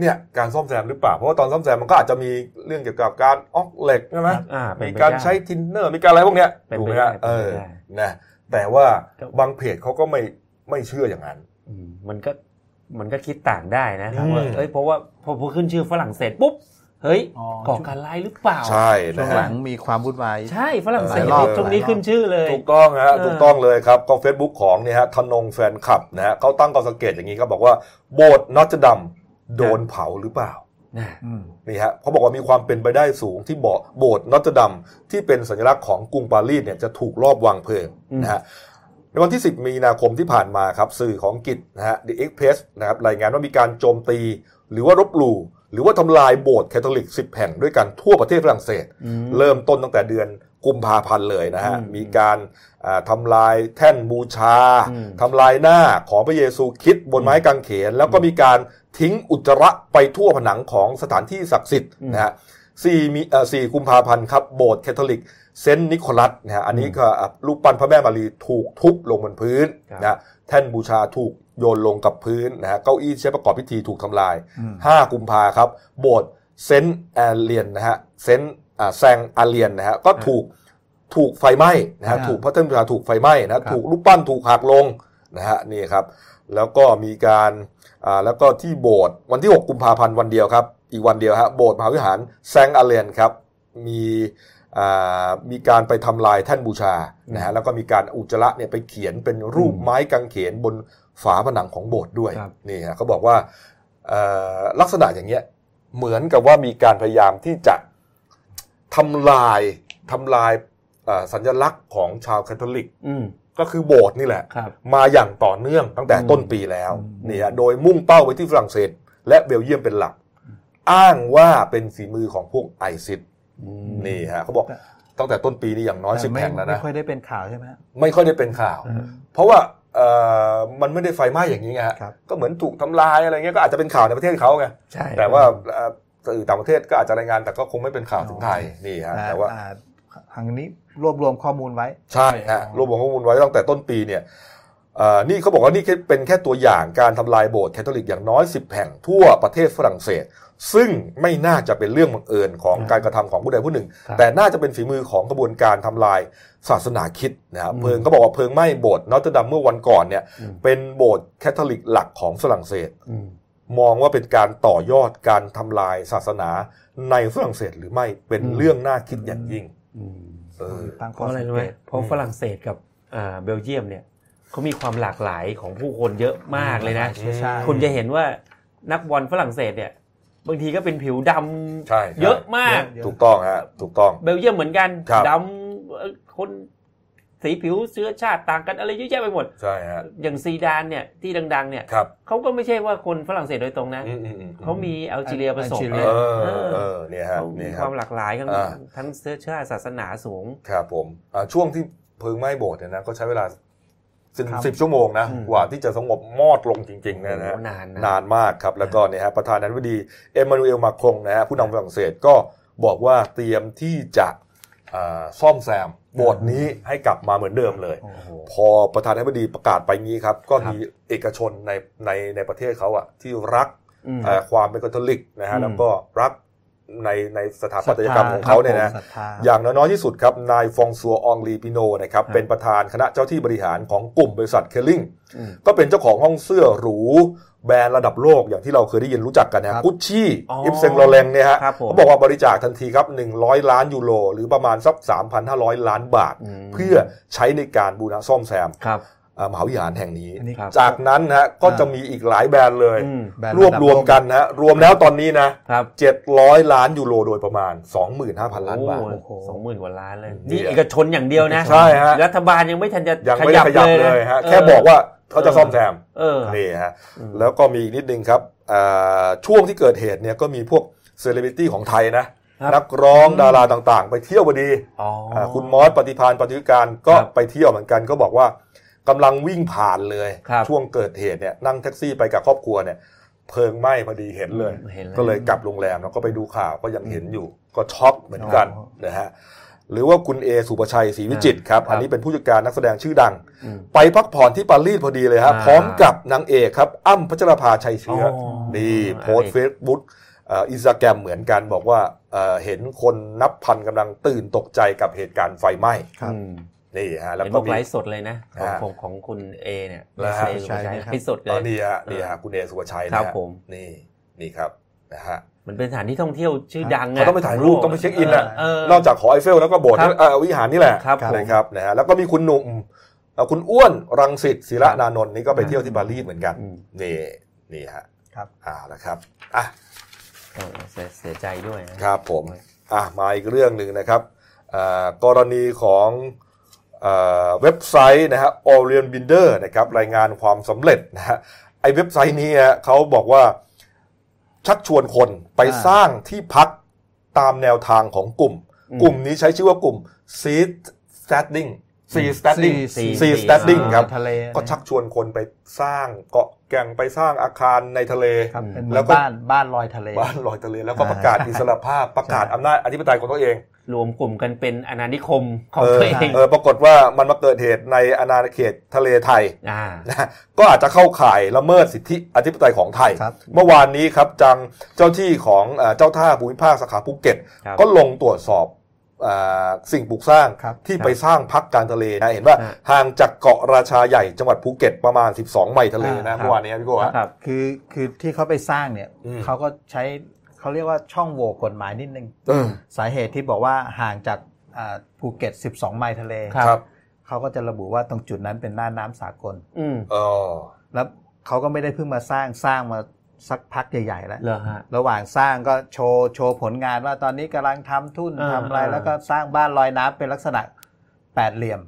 Speaker 1: เนี่ยการซ่อมแซมหรือเปล่า เพราะว่าตอนซ่อมแซมมันก็อาจจะมีเรื่องเกี่ยวกับการออกเหล็กใช่ไหม
Speaker 2: อ่าเป็น
Speaker 1: มี
Speaker 2: ไป
Speaker 1: การ
Speaker 2: ได้
Speaker 1: ใช้ทินเนอร์มีการอะไรพวกเนี้ย
Speaker 2: เป็น
Speaker 1: ถูก
Speaker 2: ไป
Speaker 1: ไหม
Speaker 2: ได้
Speaker 1: ฮะ
Speaker 2: เป็น
Speaker 1: เอ
Speaker 2: ไป
Speaker 1: อ
Speaker 2: ได้
Speaker 1: นะแต่ว่า
Speaker 2: ครับ
Speaker 1: บางเพจเขาก็ไม่ ไม่เชื่ออย่างนั้น
Speaker 2: อืมมันก็มันก็คิดต่างได้นะ
Speaker 1: อืม
Speaker 2: ว่าเอ้ยเพราะว่าพอพอขึ้นชื่อฝรั่งเศสปุ๊บเฮ้ย
Speaker 5: อ๋อ
Speaker 2: ก่อการร้ายหรือเปล่า
Speaker 1: ใช่
Speaker 5: ช่ว
Speaker 1: นะ
Speaker 5: งหลั
Speaker 1: ฮะ
Speaker 5: งมีความวุ่นวาย
Speaker 2: ใช่ฝรั่งเศส
Speaker 5: หลายรอบ
Speaker 2: ช่วงนี้ขึ้นชื่อเลย
Speaker 1: ถูกต้องฮะ
Speaker 2: เออ
Speaker 1: ถูกต้องเลยครับก็ Facebook ของเนี่ยฮะทนงแฟนคลับนะฮะเขาตั้งข้อสังเกตอย่างนี้ครับบอกว่าโบสถ์นอตดัมโดนเผาหรือเปล่า
Speaker 2: นะ
Speaker 5: อืม
Speaker 1: นี่ฮะเขาบอกว่ามีความเป็นไปได้สูงที่โบสถ์โบสถ์นอตดัมที่เป็นสัญลักษณ์ของกรุงปารีสเนี่ยจะถูกลอบวางเพลิงนะฮะ ในวันที่ 10 มีนาคมที่ผ่านมาครับสื่อของอังกิจนะฮะ The Express นะครับรายงานว่ามีการโจมตี หรือว่ารบหลู่หรือว่าทำลายโบสถ์แคทอลิก 10 แห่งด้วยกันทั่วประเทศฝรั่งเศส
Speaker 2: อืม
Speaker 1: เริ่มต้นตั้งแต่เดือนกุมภาพันธ์เลยนะฮะ
Speaker 2: อืม
Speaker 1: มีการอ่าทำลายแท่นบูชา
Speaker 2: อืม
Speaker 1: ทำลายหน้าของพระเยซูคริดบนไม้กางเขน แล้วก็มีการทิ้งอุจจาระไปทั่วผนังของสถานที่ศักดิ์สิทธิ์นะฮะสี่มีเอ่อสี่กุมภาพันธ์ครับโบสถ์แคทอลิก เซนต์นิโคลัสนะฮะอันนี้ก็อะรูปปั้นพระแม่มารีถูกทุบลงบนพื้น
Speaker 2: ครับ
Speaker 1: นะฮะแท่นบูชาถูกโยนลงกับพื้นนะฮะเก้าอี้ที่ใช้ประกอบพิธีถูกทำลาย
Speaker 5: อืม
Speaker 1: 5กุมภาครับ โบสถ์เซนต์แอเลียนนะฮะเซนต์อ่าแซงอาเลียนนะฮะก็ถูกถูกไฟไหม้นะฮะ
Speaker 5: อ่า
Speaker 1: ถูกพระเทพบูชาถูกไฟไหม้นะ
Speaker 5: ครั
Speaker 1: ฮะ
Speaker 5: บ
Speaker 1: ถูกรูปปั้นถูกหักลงนะฮะนี่ครับ แล้วก็มีการอ่าแล้วก็ที่โบสถ์วันที่ 6 กุมภาพันธ์วันเดียวครับ อีกวันเดียวฮะโบสถ์มหาวิหารแซงอาเลียนครับมีอ่า มีการไปทำลายแท่นบูชานะฮะแล้วก็มีการอุจจาระเนี่ยไปเขียนเป็นรูปไม้กางเขนบนฝาผนังของโบสถ์ด้วย
Speaker 2: ครับ
Speaker 1: นี่ฮะเขาบอกว่าเอ่อลักษณะอย่างเงี้ยเหมือนกับว่ามีการพยายามที่จะทำลายทำลายเอ่อสัญลักษณ์ของชาวแคทอลิก
Speaker 2: อืม
Speaker 1: ก็คือโบสถ์นี่แหละ
Speaker 2: ครับ
Speaker 1: มาอย่างต่อเนื่องตั้งแต่
Speaker 2: อืม
Speaker 1: ต้นปีแล้ว
Speaker 5: อืม
Speaker 1: นี่ฮะโดยมุ่งเป้าไปที่ฝรั่งเศส และเบลเยียมเป็นหลัก อ้างว่าเป็นฝีมือของพวกไอซิส
Speaker 2: อืม
Speaker 1: นี่ฮะเขาบอกตั้งแต่ต้นปีนี้อย่างน้อยสิบ
Speaker 5: ไม่
Speaker 1: แห่งแล้ว
Speaker 5: ไม่
Speaker 1: นะ
Speaker 5: ค่อยได้เป็นข่าวใช่ไหมฮะ
Speaker 1: ไม่ค่อยได้เป็นข่าว
Speaker 2: อืม
Speaker 1: เพราะว่าเอ่อมันไม่ได้ไฟไหม้อย่างนี้ไงฮะ
Speaker 5: ครับ
Speaker 1: ก็เหมือนถูกทำลายอะไรเงี้ยก็อาจจะเป็นข่าวในประเทศเขาไง
Speaker 2: ใช่
Speaker 1: แต่ว่าเอ่อสื่อต่างประเทศก็อาจจะรายงานแต่ก็คงไม่เป็นข่าวถึงไทยนี่ฮะแต่ว่า
Speaker 5: อ่ทางนี้รวบรวมข้อมูลไว้
Speaker 1: ใช่ฮะรวบรวมข้อมูลไว้ตั้งแต่ต้นปีเนี่ยเอ่อนี่เขาบอกว่านี่แค่เป็นแค่ตัวอย่างการทำลายโบสถ์แคทอลิกอย่างน้อย 10 แห่งทั่วประเทศฝรั่งเศส ซึ่งไม่น่าจะเป็นเรื่องบังเอิญของการกระทำของผู้ใดผู้หนึ่ง
Speaker 2: ครับ
Speaker 1: แต่น่าจะเป็นฝีมือของกระบวนการทำลายศาสนาคริสต์นะครับ
Speaker 2: อืม
Speaker 1: เพลิงเขาบอกว่าเพลิงไหม้โบสถ์ Notre Dame เมื่อวันก่อนเนี่ย
Speaker 2: อืม
Speaker 1: เป็นโบสถ์แคทอลิกหลักของฝรั่งเศส
Speaker 2: อืม
Speaker 1: มองว่าเป็นการต่อยอดการทำลายศาสนาในฝรั่งเศสหรือไม่เป็น
Speaker 2: อืม
Speaker 1: เรื่องน่าคิดอย่างยิ่ง
Speaker 2: อืม
Speaker 1: เออ
Speaker 5: ตั้ง
Speaker 2: เพ
Speaker 5: ข้อ
Speaker 2: ราะอะไร
Speaker 5: สัง
Speaker 2: รู้
Speaker 5: เก
Speaker 2: ไหม
Speaker 5: ต
Speaker 2: เพราะฝรั่งเศสกับอ่าเบลเยียมเนี่ยเขามีความหลากหลายของผู้คนเยอะมากเลยนะ
Speaker 5: เชื้อชาติ
Speaker 2: คุณจะเห็นว่านักบอลฝรั่งเศสเนี่ย บางทีก็เป็นผิวดำ
Speaker 1: ใช่ใช่
Speaker 2: เยอะมาก
Speaker 5: เยอะ
Speaker 1: ถูกต้องฮะถูกต้อง
Speaker 2: เบลเยียมเหมือนกัน
Speaker 1: ครับ
Speaker 2: ดำเอ่อคนสีผิวเชื้อชาติต่างกันอะไรเยอะแยะไปหมด
Speaker 1: ใช่ฮะ
Speaker 2: อย่างซีดานเนี่ยที่ดัง ๆ เนี่ย
Speaker 1: ครับ
Speaker 2: เขาก็ไม่ใช่ว่าคนฝรั่งเศสโดยตรงนะ
Speaker 1: อืมอืมอืม
Speaker 2: เขามีแอลจีเรียผสม
Speaker 5: แอลจีเรี
Speaker 1: เอยอ
Speaker 2: เออ
Speaker 1: เออเนี่ยฮะ
Speaker 2: เขามี
Speaker 1: นี่ค
Speaker 2: ครับวามหลากหลายทั้ง
Speaker 1: อ่า
Speaker 2: ทั้งเชื้อชาติศาสนาสูง
Speaker 1: ครับผมอ่าช่วงที่เพลิงไหม้โบสถ์เนี่ยนะก็ใช้เวลา สิบ
Speaker 5: ครับ
Speaker 1: สิบชั่วโมงนะ
Speaker 2: อืม
Speaker 1: กว่าที่จะสงบมอดลงจริงๆเนยนะฮะ
Speaker 2: โอ้โหนานนะ
Speaker 1: นานมากครับแล้วก็เนี่ยฮะประธานาธิบดีเอ็มมานูเอลมาครงนะฮะผู้นำฝรั่งเศสก็บอกว่าเตรียมที่จะอ่าซ่อมแซมโบสถ์นี้ให้กลับมาเหมือนเดิมเลย
Speaker 5: โอ้โห
Speaker 1: พอประธานาธิบดีประกาศไปงี้ครับ ก็
Speaker 2: ครับ
Speaker 1: มีเอกชนในในในประเทศเขาอะที่รัก
Speaker 2: อืม
Speaker 1: เอ่อความเป็นคาทอลิกนะฮะ
Speaker 2: อืม
Speaker 1: แล้วก็รัก ในในสถาปัตยกรรมของเขาเนี่ยนะ
Speaker 5: ศรัทธา
Speaker 1: อย่างน้อยๆที่สุดครับนายฟองซัวอองลีปิโนนะครับเป็นประธานคณะเจ้าหน้าที่บริหารของกลุ่มบริษัท Kering
Speaker 2: อืม
Speaker 1: ก็เป็นเจ้าของห้องเสื้อหรูแบรนด์ระดับโลกอย่างที่เราเคยได้ยินรู้จักกันนะ
Speaker 5: ครั
Speaker 1: ฮะ
Speaker 5: บ
Speaker 1: กุชชี่
Speaker 2: อ๋อ
Speaker 1: Yves Saint Laurent เนี่ยฮะ
Speaker 2: ครับผม
Speaker 1: เขาบอกว่าบริจาคทันทีครับ 100 ล้านยูโรหรือประมาณสัก3,500 ล้านบาท
Speaker 2: อืม
Speaker 1: เพื่อใช้ในการบูรณะซ่อมแซม
Speaker 2: ครับ
Speaker 1: เอ่อ มหาวิหารแห่งนี้
Speaker 5: อันนี้
Speaker 2: ครับ
Speaker 1: จากนั้นนะฮะก็จะมีอีกหลายแบรนด์เลย
Speaker 2: อืม
Speaker 5: แบรนด์
Speaker 1: รวบรวมกันนะฮะรวมแล้วตอนนี้นะครับ700ล้านยูโรโดยประมาณ 25,000 ล้านบาท
Speaker 2: โอ้โหสองหมื่นกว่าล้านเลย
Speaker 1: เนี่ย
Speaker 2: นี่เอกชนอย่างเดียวนะ
Speaker 1: ใช่ฮะ
Speaker 2: รัฐบาลยังไม่ทันจะ
Speaker 1: ยังไม่ได้ขยับเลยฮะแค่บอกว่าเขาจะซ่อมแซม
Speaker 2: เออ
Speaker 1: นี่ฮะ
Speaker 2: อืม
Speaker 1: แล้วก็มีอีกนิดนึงครับอ่าช่วงที่เกิดเหตุเนี่ยก็มีพวกเซเลบริตี้ของไทยนะ
Speaker 2: ครับ
Speaker 1: นักร้องดาราต่างๆ ไปเที่ยวพอดี
Speaker 2: อ๋ออา
Speaker 1: คุณมอสปฏิภาณ ปฐวีกานต์
Speaker 2: ครับ
Speaker 1: ไปเที่ยวเหมือนกันก็บอกว่า กำลังวิ่งผ่านเลย
Speaker 2: ครับ
Speaker 1: ช่วงเกิดเหตุเนี่ยนั่งแท็กซี่ไปกับครอบครัวเนี่ยเพลิงไหม้พอดีเห็นเลย
Speaker 2: เห็นแล้ว
Speaker 1: ก็เลยกลับโรงแรมแล้วก็ไปดูข่าวก็ยังเห็นอยู่ ก็ช็อกเหมือนกัน
Speaker 5: อ๋อ
Speaker 1: นะฮะหรือว่าคุณเอ ศุภชัยศรีวิจิตรครับ
Speaker 2: ครับ
Speaker 1: อันนี้เป็นผู้จัดการนักแสดงชื่อดัง
Speaker 2: อืม
Speaker 1: ไปพักผ่อนที่ปารีสพอดีเลยฮะ
Speaker 2: อ่า
Speaker 1: พร้อมกับนางเอกครับ อั้ม พัชราภา ไชยเชื้ออ
Speaker 2: อ
Speaker 1: นี่โพสต์
Speaker 2: นางเอก
Speaker 1: เฟซบุ๊กอินสตาแกรมเหมือนกันบอกว่าเอ่อเห็นคนนับพันกำลังตื่นตกใจกับเหตุการณ์ไฟไหม้
Speaker 5: ครับ
Speaker 2: อืม
Speaker 1: นี่ฮะแล้ว
Speaker 2: เห็น
Speaker 1: ก็
Speaker 2: บอก
Speaker 1: มี
Speaker 2: ไลฟ์สดเลยนะของ
Speaker 1: อ่า
Speaker 2: ของของคุณเอเนี่ย
Speaker 1: แล้วฮะ
Speaker 2: เอ ศุภชัย
Speaker 5: ใช่ครับ
Speaker 2: ไลฟ์สดเล
Speaker 1: ตอยนนี้ฮะนี่ฮะคุณเอ ศุภชัย
Speaker 2: ครับ
Speaker 1: นะฮะ
Speaker 2: ผม
Speaker 1: นี่นี่ครับนะฮะ
Speaker 2: มันเป็นสถานที่ท่องเที่ยวชื่อดังะ
Speaker 1: เขาต้องไปถ่ายรูปต้องไป check in น่ะ
Speaker 2: เออน
Speaker 1: อกจากหอไอเฟลแล้วก็โบสถ์
Speaker 2: ครับ
Speaker 1: เอ่อวิหารนี่แหละ
Speaker 2: ครับผม
Speaker 1: นะครับนะฮะแล้วก็มีคุณหนุ่มเอ่อคุณอ้วนรังสิตศิรนานนท์นี่ก็ไปเที่ยวที่ปารีสเหมือนกัน
Speaker 2: อืม
Speaker 1: นี่นี่ฮะ
Speaker 5: ครับ
Speaker 1: อ่าแล้วครับอะ
Speaker 2: เออเสียเสียใจด้วยนะครับ
Speaker 1: ผมอะมาอีกเรื่องหนึ่งนะครับอ่ากรณีของอ่า เว็บไซต์นะฮะ Orion Binder นะครับรายงานความสำเร็จนะฮะไอเว็บไซต์นี้ฮะเขาบอกว่าชักชวนคนไป
Speaker 5: อ่า
Speaker 1: สร้างที่พักตามแนวทางของกลุ่ม
Speaker 2: อืม
Speaker 1: กลุ่มนี้ใช้ชื่อว่ากลุ่ม Seed Standing Seed Standing
Speaker 2: Seed
Speaker 1: Seed Standing ครับ
Speaker 5: ทะเล
Speaker 1: ก็ชักชวนคนไปสร้างเกาะแก่งไปสร้างอาคารในทะเล
Speaker 5: ครับเป็นเหมื
Speaker 1: แล้
Speaker 5: อ
Speaker 1: วนก็
Speaker 5: บ้านบ้านลอยทะเล
Speaker 1: บ้านลอยทะเลแล้วก็ประกาศอิสรภาพประกาศอำนาจอธิปไตยของตัวเอง
Speaker 2: รวมกลุ่มกันเป็นอาณานิคมของ
Speaker 1: เออ
Speaker 2: ตัวเอง
Speaker 1: เออปรากฏว่ามันมาเกิดเหตุในอาณาเขตทะเลไทย
Speaker 2: อ่า
Speaker 1: นะก็อาจจะเข้าข่ายละเมิดสิทธิอธิปไตยของไทย
Speaker 5: ครับ
Speaker 1: เมื่อวานนี้ครับจังเจ้าที่ของเอ่อเจ้าท่าภูมิภาคสาขาภูเก็ต
Speaker 2: ครับ
Speaker 1: ก็ลงตรวจสอบเอ่อสิ่งปลูกสร้าง
Speaker 5: ครับ
Speaker 1: ที่ไปสร้างพักกลารทะเลนะเห็นว่า
Speaker 2: ครับ
Speaker 1: ห่างจากเกาะราชาใหญ่จังหวัดภูเก็ตประมาณ 12 ไมล์ทะเล
Speaker 5: อ่า
Speaker 1: นะเมื่อวานนี้พี่โก้ฮะ
Speaker 2: ครับ
Speaker 5: คือคือที่เขาไปสร้างเนี่ย
Speaker 1: อืม
Speaker 5: เขาก็ใช้ เขาเรียกว่าช่องโหว่กฎหมายนิดนึง
Speaker 1: เออ
Speaker 5: สาเหตุที่บอกว่าห่างจากอ่าภูเก็ต 12 ไมล์ทะเล
Speaker 2: ครับ
Speaker 1: ครับ
Speaker 5: เขาก็จะระบุว่าตรงจุดนั้นเป็นหน้าน้ำสากล
Speaker 2: อืม
Speaker 1: อ๋อ
Speaker 5: แล้วเขาก็ไม่ได้เพิ่งมาสร้างสร้างมาสักพักใหญ่ๆแล้ว
Speaker 2: เหรอฮะ
Speaker 5: ระหว่างสร้างก็โชว์โชว์ผลงานว่าตอนนี้กำลังทำทุ่น
Speaker 2: อ่า
Speaker 5: ทำอะไร
Speaker 2: อ่า
Speaker 5: แล้วก็สร้างบ้านลอยน้ำเป็นลักษณะแปดเหลี่ยม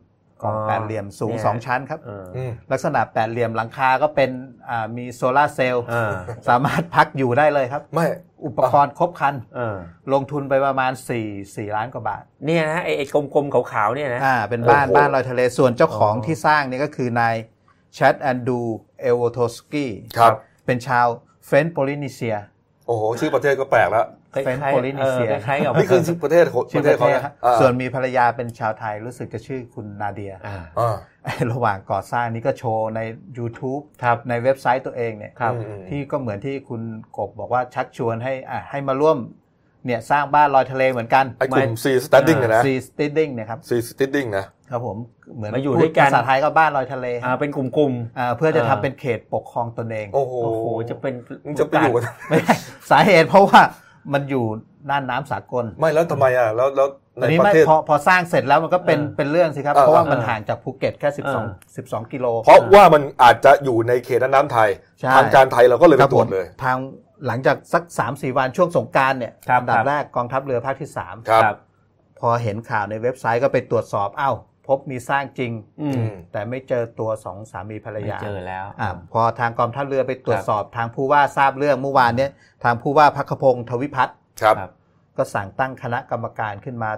Speaker 5: กล่อง
Speaker 2: อ๋อ
Speaker 5: แปดเหลี่ยมสูง
Speaker 2: เนี่ย
Speaker 5: สองชั้นครับ
Speaker 2: เออ
Speaker 1: อืม
Speaker 5: ลักษณะแปดเหลี่ยมหลังคาก็เป็นอ่ามีโซลาร์เซลล์
Speaker 2: อ่า
Speaker 5: สามารถพักอยู่ได้เลยครับ
Speaker 1: ไม่
Speaker 5: อุปกรณ์ครบครัน
Speaker 2: เออ
Speaker 5: ลงทุนไปประมาณ4 4ล้านกว่าบาท
Speaker 2: เนี่ยนะไอ้ไอ้กลมๆขาวๆเนี่ยนะ
Speaker 5: อ่าเป็นบ้าน
Speaker 1: โอ้โห
Speaker 5: บ้านลอยทะเลส่วนเจ้าของ
Speaker 2: อ๋อ
Speaker 5: ที่สร้างเนี่ยก็คือนายChad Andrew Elwartowski
Speaker 1: ครับ
Speaker 5: เป็นชาว French Polynesia โอ้
Speaker 1: โห ชื่อประเทศก็แปลกแล้ว
Speaker 2: คล้าย
Speaker 5: เป็น
Speaker 2: ๆ
Speaker 5: Polynesia
Speaker 2: เออคล้ายๆกับ
Speaker 1: นี่คือชื่อประเทศของ
Speaker 5: ชื่อ
Speaker 1: ประ
Speaker 5: ป
Speaker 1: เทศ
Speaker 5: ระเท
Speaker 1: เขา
Speaker 5: ศ
Speaker 1: นะครับ
Speaker 5: ส่
Speaker 1: ส่
Speaker 5: ว
Speaker 1: วนน
Speaker 5: มีภรรยาเป็นชาวไทยรู้สึกจะชื่อคุณนาเดีย
Speaker 2: อ่า
Speaker 1: อ่า
Speaker 5: ไอ้ระหว่างก่อสร้างนี่ก็โชว์ใน YouTube
Speaker 2: ครับ
Speaker 5: ในเว็บไซต์ตัวเองเนี่ย
Speaker 2: ครับ
Speaker 1: อืม
Speaker 5: ที่ก็เหมือนที่คุณกบบอกว่าชักชวนให้อะให้มาร่วมเนี่ยสร้างบ้านลอยทะเลเหมือนกัน
Speaker 1: ไอ้กลุ่ม seasteading เนี่ยนะ
Speaker 5: seasteading เนี่ยครับ
Speaker 1: C standing นะ
Speaker 5: ครับผมเหมือน
Speaker 2: มาอยู่ด้วยกัน
Speaker 5: ภาษาไทยก็บ้านลอยทะเล
Speaker 2: อ่าเป็นกลุ่ม
Speaker 5: อ่าเพื่อจะ
Speaker 2: อ่า
Speaker 5: ทำเป็นเขตปกครองตนเอง
Speaker 1: โอ้โห
Speaker 2: ๆโอ้โหจะเป็น
Speaker 1: มึงจะไปอยู่กัน
Speaker 5: ไม่ใช่สาเหตุเพราะว่า มันอยู่น่านน้ำสากล
Speaker 1: ไม่แล้วทำไมอะแล้วแล้วใน
Speaker 5: ทีนี้
Speaker 1: ประ
Speaker 5: ไม่
Speaker 1: เทศ
Speaker 5: พอพอสร้างเสร็จแล้วมันก็เป็น
Speaker 2: เออ
Speaker 5: เป็นเรื่องสิครับ
Speaker 1: เออ
Speaker 5: เพราะว่ามัน
Speaker 2: เออ
Speaker 5: ห่างจากภูเก็ตแค่
Speaker 2: เออ
Speaker 5: 12 12 กิโล
Speaker 1: เพราะว่ามันอาจจะอยู่ในเขตน้ำไทย
Speaker 5: ใช่
Speaker 1: ทางการไทยเราก็เลย
Speaker 5: ค
Speaker 1: ไป
Speaker 5: รับ
Speaker 1: ตรวจ
Speaker 5: ผม
Speaker 1: เลย
Speaker 5: ทางหลังจากสัก 3 4 วันช่วงสงกรารเนี่ย
Speaker 2: ครับ
Speaker 5: อันดั
Speaker 2: ครับบ
Speaker 5: แรกกองทัพเรือภาคที่3
Speaker 1: ครับ
Speaker 2: ครับ
Speaker 5: พอเห็นข่าวในเว็บไซต์ก็ไปตรวจสอบอ้าว พบมีสร้างจริง
Speaker 2: อืม
Speaker 5: แต่ไม่เจอตัวสองสามีภรร
Speaker 2: ไม่
Speaker 5: ยา
Speaker 2: เจอแล้ว
Speaker 5: อ่าพอทางกองทัพเรือไปตรวจสอบทางผู้ว่าทราบเรื่องเมื่อวานเนี้ยทางผู้ว่าพักขพงศ์ทวิพัฒน์
Speaker 1: ครับ
Speaker 2: ครับ
Speaker 5: ก็สั่งตั้งคณะกรรมการขึ้นมา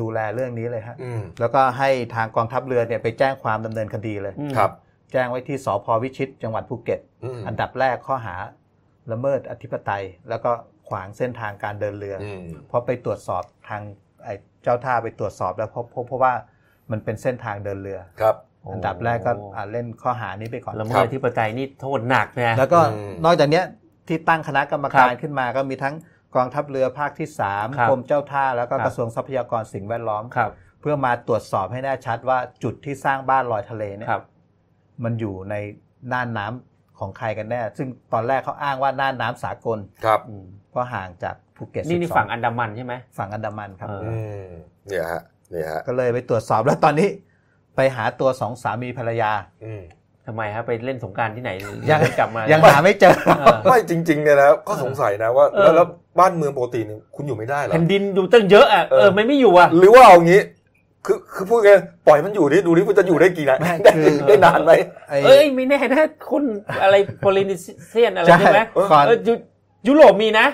Speaker 5: ดูแลเรื่องนี้เลยฮะ
Speaker 1: อืม
Speaker 5: แล้วก็ให้ทางกองทัพเรือเนี่ยไปแจ้งความดำเนินคดีเลย
Speaker 2: อืม
Speaker 1: ครับ
Speaker 5: แจ้งไว้ที่สพวิชิต จังหวัดภูเก็ต
Speaker 1: อืม
Speaker 5: อันดับแรกข้อหาละเมิดอธิปไตย แล้วก็ขวางเส้นทางการเดินเรืออ
Speaker 1: อืม
Speaker 5: เพราะไปตรวจสอบทางไอ้เจ้าท่าไปตรวจสอบแล้วพบพบเพราะว่า มันเป็นเส้นทางเดินเรือ
Speaker 1: ครับ
Speaker 5: อันดับแรกก็อ่าเล่นข้อหานี้ไปก่อน
Speaker 2: ละเมิดอธิปไตยนี่โทษหนักนะ
Speaker 5: แล้วก็
Speaker 1: อืม
Speaker 5: นอกจากเนี้ยที่ตั้งคณะกรรมการ
Speaker 2: ครับ
Speaker 5: ขึ้นมาก็มีทั้งกองทัพเรือภาคที่สาม
Speaker 2: ครับ
Speaker 5: กรมเจ้าท่าแล้วก็
Speaker 2: ครับ
Speaker 5: กระทรวงทรัพยากรสิ่งแวดล้อม
Speaker 2: ครับ
Speaker 5: เพื่อมาตรวจสอบให้แน่ชัดว่าจุดที่สร้างบ้านลอยทะเลเนี่ย
Speaker 2: ครับ
Speaker 5: มันอยู่ในน่านน้ำของใครกันแน่ ซึ่งตอนแรกเขาอ้างว่าน่านน้ำสากล
Speaker 1: ครับ
Speaker 2: อืม
Speaker 5: เพราะห่างจากภูเก็ต
Speaker 2: นี่นี่
Speaker 5: 12
Speaker 2: ฝั่งอันดามันใช่ไหม
Speaker 5: ฝั่งอันดามันครับ
Speaker 2: เอ
Speaker 1: อืมเนี่ยฮะเนี่ยฮะ
Speaker 5: ก็เลยไปตรวจสอบแล้วตอนนี้ ไปหาตัวสองสามีภรรยา
Speaker 1: อืม
Speaker 2: ทำไมฮะไปเล่นสงกรารที่ไหน
Speaker 5: ยัง
Speaker 2: ไม่กลับมา
Speaker 5: ยังหาไม่เจอ
Speaker 2: เออ
Speaker 1: ไม่จริงๆเนี่ยนะก็สงสัยนะว่า
Speaker 2: เออ
Speaker 1: แล้วแล้วบ้านเมืองปกติเนี่ยคุณอยู่ไม่ได้เหรอ
Speaker 2: แผ่นดินอยู่ตั้งเยอะอะ
Speaker 1: เออ
Speaker 2: เออไม่ไม่อยู่อะ
Speaker 1: หรือว่าเอางี้คือคือพูดไงปล่อยมันอยู่ดิดูดิมันจะอยู่ได้กี่นาน
Speaker 5: ไม่
Speaker 1: ได้
Speaker 5: คือ
Speaker 1: ได้นานไหม
Speaker 5: ไอ้
Speaker 2: เอ้ยไม่แน่นะคนอะไรโพลินีเซียนอะไร
Speaker 5: ใช่
Speaker 2: ใช่ไหม
Speaker 5: ก่อน
Speaker 2: เออยุยุโรปมีนะ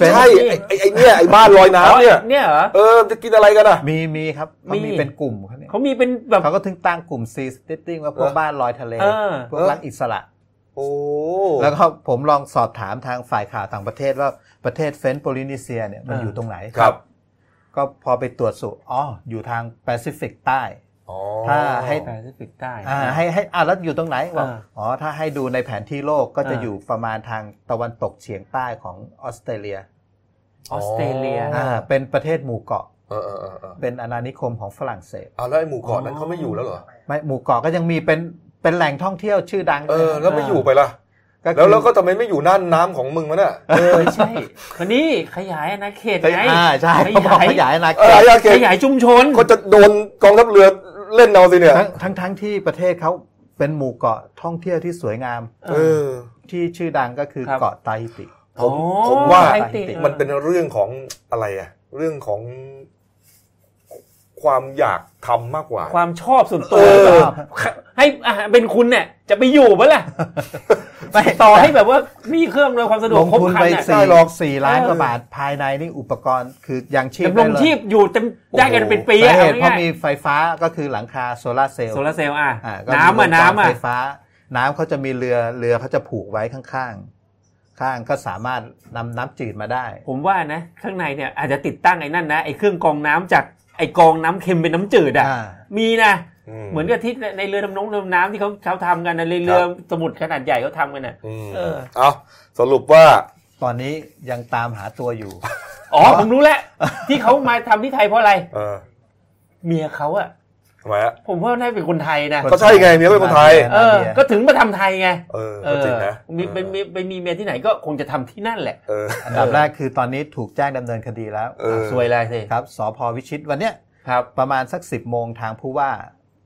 Speaker 1: ไม่ใช่ไอ้ไอ้ไอ้เนี่ยไอ้บ้านลอยน้ำเนี่ย
Speaker 2: เนี่ยเหรอ
Speaker 1: เออจะกินอะไรกันอะ
Speaker 5: มีมีครับเขา
Speaker 2: มี
Speaker 5: มี เป็นกลุ่มเขาเนี่ย
Speaker 2: เขามีเป็นแบบ
Speaker 5: เขาก็ถึงตั้งกลุ่มซีสติตติ้งว่าพวก
Speaker 1: เออ
Speaker 5: บ้านลอยทะเล
Speaker 2: เออ
Speaker 5: พวกรักอิสระ
Speaker 1: โอ้
Speaker 5: แล้วก็ผมลองสอบถามทางฝ่ายข่าวต่างประเทศว่าประเทศเฟรนช์โพลินีเซียเนี่ยมัน
Speaker 2: อ่า
Speaker 5: อยู่ตรงไหน
Speaker 1: ครับ
Speaker 5: ก็พอไปตรวจสุอ๋ออยู่ทางแปซิฟิกใต้
Speaker 1: อ๋อ
Speaker 5: ถ้าให้
Speaker 2: แปซิฟิกใต้
Speaker 5: อ่าให้ให้อ่าแล้วอยู่ตรงไหนบอก
Speaker 2: อ่า
Speaker 5: อ๋อถ้าให้ดูในแผนที่โลกก็จะ
Speaker 2: อ่า
Speaker 5: อยู่ประมาณทางตะวันตกเฉียงใต้ของออสเตรเลีย
Speaker 2: ออสเตรเลีย
Speaker 1: อ๋อ
Speaker 5: อ่าเป็นประเทศหมู่เกาะ
Speaker 1: เออเออเออเออ
Speaker 5: เป็นอาณานิคมของฝรั่งเศส
Speaker 1: เอาแล้วไอ้หมู่เกาะนั้นเขาไม่อยู่แล้วเหรอ
Speaker 5: ไม่หมู่เกาะก็ยังมีเป็นเป็นแหล่งท่องเที่ยวชื่อดัง
Speaker 1: เออแล้วไม่อยู่ไปล่ะ
Speaker 5: ก็
Speaker 1: แล้ว
Speaker 5: คือ
Speaker 1: แล้วก็ทำไมไม่อยู่น่านน้ำของมึงมันอะ
Speaker 2: เออใช่วันนี้ขยายอาณาเขตไง
Speaker 5: อ่าใช่
Speaker 2: ข
Speaker 5: เขาบอก
Speaker 2: ยาย
Speaker 5: ขยายอาณา
Speaker 1: เอ
Speaker 5: เข
Speaker 1: อ
Speaker 5: ต
Speaker 1: ยาเก
Speaker 2: ขยายชุมชน
Speaker 1: ก็จะโดนกองทัพเรือ เล่นเอาสิเนี่ย
Speaker 5: ทั้งทั้งทั้งที่ประเทศเขาเป็นหมู่เกาะท่องเที่ยวที่สวยงาม
Speaker 1: เออ
Speaker 5: ที่ชื่อดังก็คือ
Speaker 2: ครับ
Speaker 5: เกาะไตาฮิติ
Speaker 1: ผม
Speaker 2: อ๋อ
Speaker 1: ผมว่า
Speaker 2: ไทติ
Speaker 1: มันเป็นเรื่องของอะไรอะเรื่องของความอยากทำมากกว่า
Speaker 2: ความชอบส่วนตัว
Speaker 1: เออ
Speaker 2: ให้อะเป็นคุณเนี่ยจะไปอยู่ปะล่ะ
Speaker 5: ไม่
Speaker 2: ต่อให้แบบว่ามีเครื่องอำนวยความสะดว
Speaker 5: ล
Speaker 2: ก
Speaker 5: ง
Speaker 2: ครบ
Speaker 5: ทุน
Speaker 2: ครัน
Speaker 5: ไป
Speaker 2: เนี่ย
Speaker 5: สี่
Speaker 1: ได้หรอก
Speaker 5: สี่ล้าน
Speaker 2: เออ
Speaker 5: กว่าบาทภายในนี่อุปกรณ์คือยังชีพ
Speaker 2: ดำร
Speaker 5: ได้
Speaker 2: ง
Speaker 5: เลย
Speaker 2: ชีพอยู่เต็มได้กันเป็นปี
Speaker 5: สา
Speaker 2: อะ
Speaker 5: เหตุเพราะ
Speaker 2: เอาง่าย
Speaker 5: มีไฟฟ้าก็คือหลังคาโซลาร์เซลล์
Speaker 2: ๆโซลาร์เซลล์อะ
Speaker 5: อ่าก็
Speaker 2: น้ำอะ
Speaker 5: มี
Speaker 2: น้ำอะ
Speaker 5: ไฟฟ้า น้ำเขาจะมีเรือเรือเขาจะผูกไว้ข้างๆ ข้างก็สามารถนำน้ำจืดมาได้
Speaker 2: ผมว่านะ ข้างในเนี่ยอาจจะติดตั้งไอ้นั่นนะไอ้เครื่องกรองน้ำจากไอ้กรองน้ำเค็มเป็นน้ำจืดอะ
Speaker 5: อ่า
Speaker 2: มีนะ
Speaker 1: ม
Speaker 2: เหมือนกับที่ในเรือดำน้ำเรือดำน้ำที่เขาเขาทำกันนะเรือเรือสมุทรขนาดใหญ่เขาทำกันน่ะ
Speaker 1: อืม
Speaker 2: เออ
Speaker 1: เอาสรุปว่า
Speaker 5: ตอนนี้ยังตามหาตัวอยู่
Speaker 2: อ๋อผมรู้แล้ว ที่เขามาทำที่ไทยเพราะอะไร
Speaker 1: เออ
Speaker 2: เมียเขาอะ
Speaker 1: ทำไมฮะ
Speaker 2: ผมว่าน่าจะเป็นคนไทยนะ
Speaker 1: ก็ใช่ไงเมียเป็นคนไทย
Speaker 2: เออก็ถึงมาทำไทยไง
Speaker 1: เออ
Speaker 2: เอ
Speaker 1: ก็
Speaker 2: อ
Speaker 1: จริงนะ
Speaker 2: มีเป็นมีเป็นมีเมียที่ไหนก็คงจะทำที่นั่นแหละ
Speaker 1: เออ
Speaker 5: อันดับแรกคือตอนนี้ถูกแจ้งดำเนินคดีแล้ว
Speaker 1: เออ
Speaker 2: สวยเลยสิ
Speaker 5: ครับสพวิชิตวันเนี้ย
Speaker 2: ครับ
Speaker 5: ประมาณสักสิบโมงทางผู้ว่า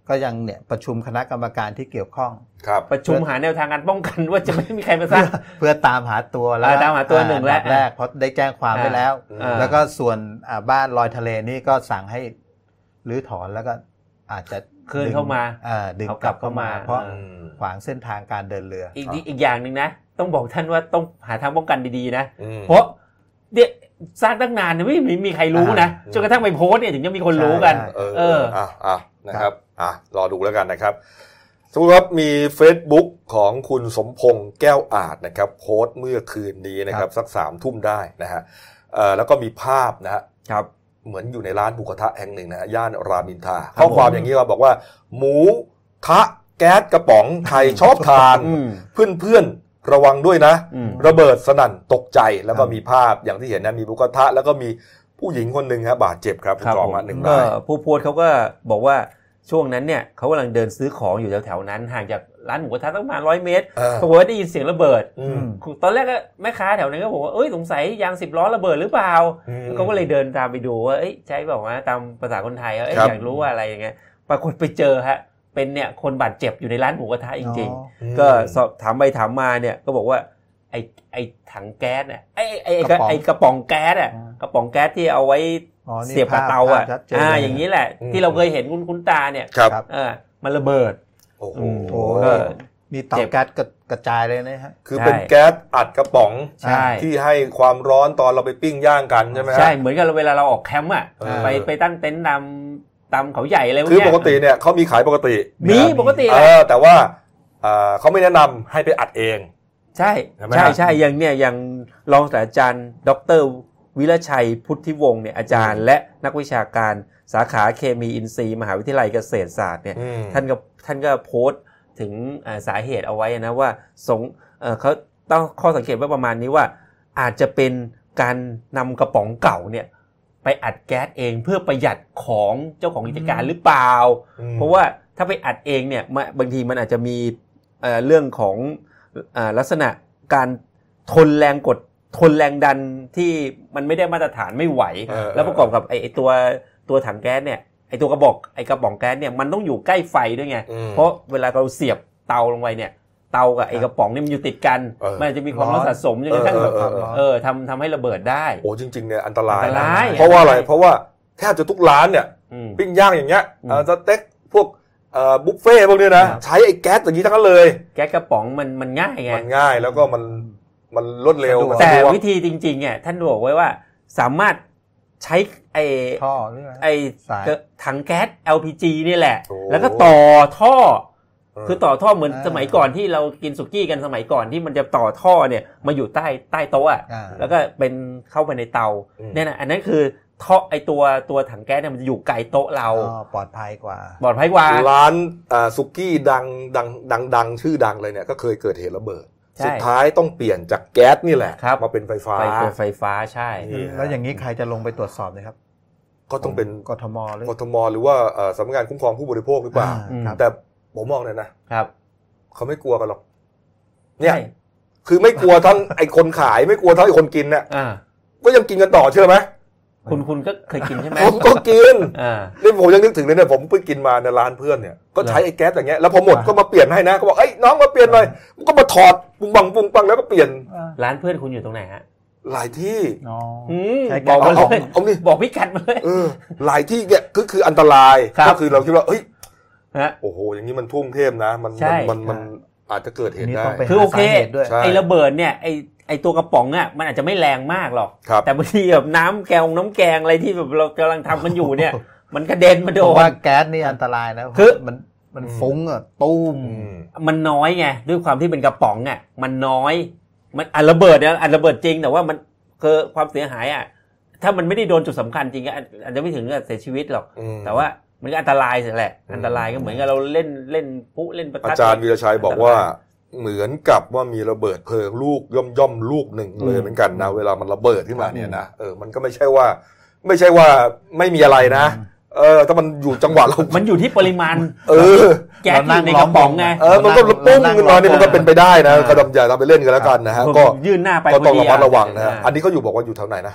Speaker 5: ก็ยังเนี่ยประชุมคณะกรรมการที่เกี่ยวข้อง
Speaker 1: ครับ
Speaker 2: ประชุมหาแนวทางการป้องกันว่าจะไม่มีใครมาส
Speaker 5: เพื่
Speaker 2: ร้า
Speaker 5: องเพื่อตามหาตัวแล้ว
Speaker 2: อ่าตามหาตัวหนึ่งแล้ว
Speaker 5: อัดับแรกเพราะได้แจ้งความไปแล้ว
Speaker 2: อ่า
Speaker 5: แล้วก็ส่วนอ่าบ้านลอยทะเลนี่ก็สั่งให้รื้อถอนแล้วก็อาจจะ
Speaker 2: คืนเข้ามา
Speaker 5: อ่าดึง
Speaker 2: เอา
Speaker 5: ก
Speaker 2: กลั
Speaker 5: ลับบเข้ามา
Speaker 2: เข้ามา
Speaker 5: เพราะ
Speaker 1: อืม
Speaker 5: ขวางเส้นทางการเดินเรือ
Speaker 2: อีกอีกอีกอย่างหนึ่งนะ ต้องบอกท่านว่าต้องหาทางป้องกันดีๆนะ
Speaker 1: อืม
Speaker 2: เพราะเดี๋ยวสร้างตั้งนานเนี่ยไม่มีมีใครรู้นะ
Speaker 1: อ่า
Speaker 2: จนกระทั่งไปโพสต์เนี่ยถึงจะมีคนรู้กัน
Speaker 5: ใช่
Speaker 1: เออ
Speaker 2: เออ
Speaker 1: อะอะนะครับ อะรอดูแล้วกันนะครับสมมติว่ามี Facebook ของคุณสมพงษ์แก้วอาจนะครับโพสต์เมื่อคืนนี้นะครับสักสามทุ่มได้นะฮะเอ่อแล้วก็มีภาพนะฮะ
Speaker 2: ครับ
Speaker 1: เหมือนอยู่ในร้านบุกระทะแห่งหนึ่งนะฮะย่านรามอินทราข้อความอย่างนี้ครับบอกว่า หมูทะแก๊สกระป๋องไทยชอบทาน
Speaker 2: อืม
Speaker 1: เพื่อนเพื่อนๆระวังด้วยนะ
Speaker 2: อืม
Speaker 1: ระเบิดสนั่นตกใจแล้วก็
Speaker 5: ครับ
Speaker 1: มีภาพอย่างที่เห็นนะมีบุกระทะแล้วก็มีผู้หญิงคนหนึ่งครับบาดเจ็บครับคุณ
Speaker 2: ครับ
Speaker 1: จอ
Speaker 2: ผม
Speaker 1: มาหนึ่ง
Speaker 2: ก็
Speaker 1: ราย
Speaker 2: ผู้โพสต์เขาก็บอกว่า ช่วงนั้นเนี่ยเขากำลังเดินซื้อของอยู่แถวๆนั้นห่างจากร้านหมูกระทะตั้งประมาณร้อยเมตร
Speaker 1: เออ
Speaker 2: ปรากฏว่าได้ยินเสียงระเบิด
Speaker 1: อืม
Speaker 2: ตอนแรกก็แม่ค้าแถวนั้นก็บอกว่าเอ้ยสงสัยยางสิบล้อระเบิดหรือเปล่า
Speaker 1: อืม
Speaker 2: เขาก็เลยเดินตามไปดูว่าเอ้ยใช่บอกว่าตามภาษาคนไทยว่าเอ้ย
Speaker 1: ครับ
Speaker 2: อยากรู้ว่าอะไรอย่างเงี้ยปรากฏไปเจอฮะเป็นเนี่ยคนบาดเจ็บอยู่ในร้านหมูกระทะจริง
Speaker 5: อ๋อ
Speaker 2: ๆก็สอบถามไปถามมาเนี่ยก็บอกว่าไอ้ไอ้ถังแก๊สเนี่ยไอ้ไอ้ไอ้
Speaker 5: กระป๋อง
Speaker 2: ไอ้กระป๋องแก๊สอะ
Speaker 5: อ๋อ
Speaker 2: กระป๋องแก๊สที่เอาไว้
Speaker 5: อ๋อนี่
Speaker 2: เสียบกับ
Speaker 5: ภพ
Speaker 2: เตาอะ
Speaker 5: ภพชัดเจน
Speaker 2: อ่า
Speaker 5: เลย
Speaker 2: อย่างนี้แหละ
Speaker 1: อืม
Speaker 2: ที่เราเคยเห็นคุณคุณตาเนี่ย
Speaker 1: ครับ
Speaker 5: ครับ
Speaker 2: เออมันระเบิด
Speaker 1: โอ้โห
Speaker 2: อืม
Speaker 5: โอ้
Speaker 2: ก็
Speaker 5: มีเตา
Speaker 2: เจ็บ
Speaker 5: แก๊สกระกระจายเลยนะฮะ
Speaker 1: คือเป็น
Speaker 2: ใช่
Speaker 1: แก๊สอัดกระป๋อง
Speaker 2: ใช่
Speaker 1: ที่ให้ความร้อนตอนเราไปปิ้งย่างกันใช่ไหมฮะ
Speaker 2: ใช่ เหมือนกับเวลาเราออกแคมป์อะ
Speaker 1: เออ
Speaker 2: ไปไปตั้งเต็นท์ตามตามเขาใหญ่อะไรพวก
Speaker 1: คือ
Speaker 2: เนี้ย
Speaker 1: ปกติเนี่ยเขามีขายปกติ
Speaker 2: มี
Speaker 5: มี
Speaker 2: ปกติ
Speaker 1: เอ
Speaker 2: แหละ
Speaker 1: อแต่ว่าเอ่อเขาไม่แนะนำให้ไปอัดเอง
Speaker 2: ใช่
Speaker 1: ใช่ไหม
Speaker 2: ใช่
Speaker 1: ฮะ
Speaker 2: ใช่อย่างเนี่ยอย่างรองศาสตราจารย์ ดร วิรชัยพุทธิวงศ์เนี่ยอาจารย์และนักวิชาการสาขาเคมีอินทรีย์ มหาวิทยาลัยเกษตรศาสตร์เนี่ย
Speaker 1: อืม
Speaker 2: ท่านก็ท่านก็โพสต์ถึงอ่าสาเหตุเอาไว้นะว่าสงเอ่อเขาต้องข้อสังเกตไว่าประมาณนี้ว่า อาจจะเป็นการนำกระป๋องเก่าเนี่ยไปอัดแก๊สเองเพื่อประหยัดของเจ้าของกิจการหรือเปล่า
Speaker 1: อืม
Speaker 2: เพราะว่าถ้าไปอัดเองเนี่ยมาบางทีมันอาจจะมีเอ่อเรื่องของเอ่อลักษณะการทนแรงกด ทนแรงดันที่มันไม่ได้มาตรฐานไม่ไหว
Speaker 1: เออ
Speaker 2: แล้วประกอบกับไอ้ไอ้ตัวตัวถังแก๊สเนี่ยไอ้ตัวกระบอกไอ้กระป๋องแก๊สเนี่ยมันต้องอยู่ใกล้ไฟด้วยไง
Speaker 1: อืม
Speaker 2: เพราะเวลาเราเสียบเตาลงไปเนี่ยเตากับไอ้กระป๋องเนี่ยมันอยู่ติดกัน
Speaker 1: เออ
Speaker 2: มันอาจจะมีความร้อนสะสมจนกระทั่ง
Speaker 1: เอ
Speaker 2: แบ
Speaker 1: อบเออเออ
Speaker 2: เออทำทำให้ระเบิดได้
Speaker 1: โอ้จริงๆเนี่ยอันตราย
Speaker 2: อันต
Speaker 1: นะ
Speaker 2: ราย
Speaker 1: เพราะว่าอะไร
Speaker 2: อันตราย
Speaker 1: เพราะว่าแทบจะทุกร้านเนี่ย
Speaker 2: อืม
Speaker 1: ปิ้งย่างอย่างเงี้ย
Speaker 2: อืม
Speaker 1: เอ่อสเต็กพวกเอ่อบุฟเฟ่ต์พวกเนี้ยนะ
Speaker 2: ครับ
Speaker 1: ใช้ไอ้แก๊สอย่างนี้ทั้งนั้นเลย
Speaker 2: แก๊สกระป๋องมันมันง่ายไง
Speaker 1: มันง่ายแล้วก็มัน มันรวดเร็ว
Speaker 5: สะดวก
Speaker 2: แต่
Speaker 1: สะดก
Speaker 2: วิธีจริงๆเนี่ยท่านบอกไว้ว่าสามารถใช้ไอ้
Speaker 5: ท่อหรืออะไร
Speaker 2: ไอ้
Speaker 5: สาย
Speaker 2: ถังแก๊ส LPG นี่แหละ
Speaker 1: โอ้
Speaker 2: แล้วก็ต่อท่อ
Speaker 1: เออ
Speaker 2: คือต่อท่อเหมือน
Speaker 5: อ่า
Speaker 2: สมัยก่อนที่เรากินสุกี้กันสมัยก่อนที่มันจะต่อท่อเนี่ยมาอยู่ใต้ใต้โต๊ะอะ
Speaker 5: อ่า
Speaker 2: แล้วก็เป็นเข้าไปในเตา
Speaker 1: อืม
Speaker 2: เนี่ยนะอันนั้นคือท่อไอตัวตัวถังแก๊สเนี่ยมันจะอยู่ไกลโต๊ะเรา
Speaker 5: อ๋อปลอดภัยกว่า
Speaker 2: ปลอดภัยกว่า
Speaker 1: ร้านอ่าสุกี้ดังดังดังดังชื่อดังเลยเนี่ยก็เคยเกิดเหตุระเบิด
Speaker 2: ใช่
Speaker 1: สุดท้ายต้องเปลี่ยนจากแก๊สนี่แหละ
Speaker 2: ครับ
Speaker 1: มาเป็นไฟฟ้า
Speaker 2: ไฟเป็นไฟฟ้าใช่
Speaker 1: นี่
Speaker 5: แล้วอย่างนี้ใครจะลงไปตรวจสอบนะครับ
Speaker 1: ก็ต้องเป็น
Speaker 5: กทมหรือก
Speaker 1: ทมหรือว่าเอ่อสำนักงานคุ้มครองผู้บริโภคหรือเปล่า
Speaker 5: อ่าครับ
Speaker 1: แต่ผมมองเนี่ยนะครับ เขาไม่กลัวกันหรอก เนี่ย
Speaker 2: ใช่
Speaker 1: คือไม่กลัวทั้งไอ้คนขายไม่กลัวทั้งไอ้คนกินเนี่ย
Speaker 2: อ่า
Speaker 1: ก็ยังกินกันต่อเชื่อไหม
Speaker 2: คุณคุณก็เคยกินใช่ไหม
Speaker 1: ผมก็กิน
Speaker 2: อ่า
Speaker 1: นี่ผมยังนึกถึงเลยเนี่ยผมเพิ่งกินมาในร้านเพื่อนเนี่ยก็ใช้
Speaker 2: เหรอ
Speaker 1: ไอ้แก๊สอย่างเงี้ยแล้วพอหมด
Speaker 5: อ่า
Speaker 1: ก็มาเปลี่ยนให้นะก็บอกเอ้ยน้องมาเปลี่ยนหน่อยมันก็มาถอด ปุงบังปุงปังแล้วก็เปลี่ยน
Speaker 5: อ่า
Speaker 2: ร้านเพื่อนคุณอยู่ตรงไหนฮะ
Speaker 1: หลายที่
Speaker 5: อ๋อ
Speaker 2: อืม
Speaker 5: ใช้
Speaker 2: บ
Speaker 5: แก๊
Speaker 2: อ
Speaker 5: ส
Speaker 2: กมา
Speaker 1: เอา
Speaker 2: เล
Speaker 1: เอา
Speaker 2: ย
Speaker 1: เอานี่
Speaker 2: บอกพิกัดมาเลย
Speaker 1: เออหลายที่เนี่ยก็คืออันตราย
Speaker 2: ครับ
Speaker 1: ก็คือเราคิดว่าเฮ้ย
Speaker 2: ฮะ
Speaker 1: โอ้โห อย่างนี้มันทุ่วงเทพนะมัน
Speaker 2: ใช่
Speaker 1: มันมันมันอาจจะเกิดเห
Speaker 5: อัน
Speaker 1: ตุ
Speaker 5: นี้
Speaker 1: ได้
Speaker 5: ต้องไป
Speaker 2: คือ
Speaker 5: หา
Speaker 2: โอเค
Speaker 5: สาเหตุด้วย
Speaker 1: ใช่
Speaker 2: ไอ้ระเบิดเนี่ยไอ้ไอ้ตัวกระป๋องอะมันอาจจะไม่แรงมากหรอก
Speaker 1: ครับ
Speaker 2: แต่บางทีแบบน้ำแกงน้ำแกงอะไรที่แบบเรากำลังทำกันอยู่เนี่ย มันกระเด็นมาโด
Speaker 5: ผม
Speaker 2: น
Speaker 5: ว่าแก๊สนี่อันตรายนะ
Speaker 2: คือ
Speaker 5: มัน มัน
Speaker 1: อืม
Speaker 5: ฟุ้งอะตุ้ม
Speaker 1: อืม
Speaker 2: มันน้อยไงด้วยความที่เป็นกระป๋องอะ มันน้อย มันอันระเบิดเนี่ยอันระเบิดจริงแต่ว่ามันคือความเสียหายอะ ถ้ามันไม่ได้โดนจุดสำคัญจริงอะอาจอาจจะไม่ถึงกับเสียชีวิตหรอก
Speaker 1: อืม
Speaker 2: แต่ว่ามันก็อันตรายเสียแหละ
Speaker 1: อืม
Speaker 2: อันตรายก็เหมือนกับเราเล่นเล่นพุเล่นประ
Speaker 1: อา
Speaker 2: ทัด
Speaker 1: จารย์วีรชัยบอกว่าเหมือนกับว่ามีระเบิดเพลิงลูกย่อมย่อมๆลูกหนึ่งเลยเหมือนกันนะเวลามันระเบิดขึ้นมาเนี่ยนะเออมันก็ไม่ใช่ว่า ไม่ใช่ว่าไม่มีอะไรนะ เออถ้ามันอยู่จังหวะเรา
Speaker 2: มันอยู่ที่ปริมาณ
Speaker 1: เออ
Speaker 2: แก๊สที่อยู่ในกระป๋องไง
Speaker 1: เออมันก็ปุ้งขึ้นมานี่มันก็เป็นไปได้นะ
Speaker 5: เออ
Speaker 1: ก็ดำอย่าทำไปเล่นกันแล้วกันนะฮะ
Speaker 2: ผม
Speaker 1: ก็
Speaker 2: ยื่นหน้าไป
Speaker 1: ก็ต้อง
Speaker 2: พ
Speaker 1: ระ
Speaker 2: ดี
Speaker 1: มัดระวังนะฮะาอันนี้เขาอยู่บอกว่าอยู่แถวไหนนะ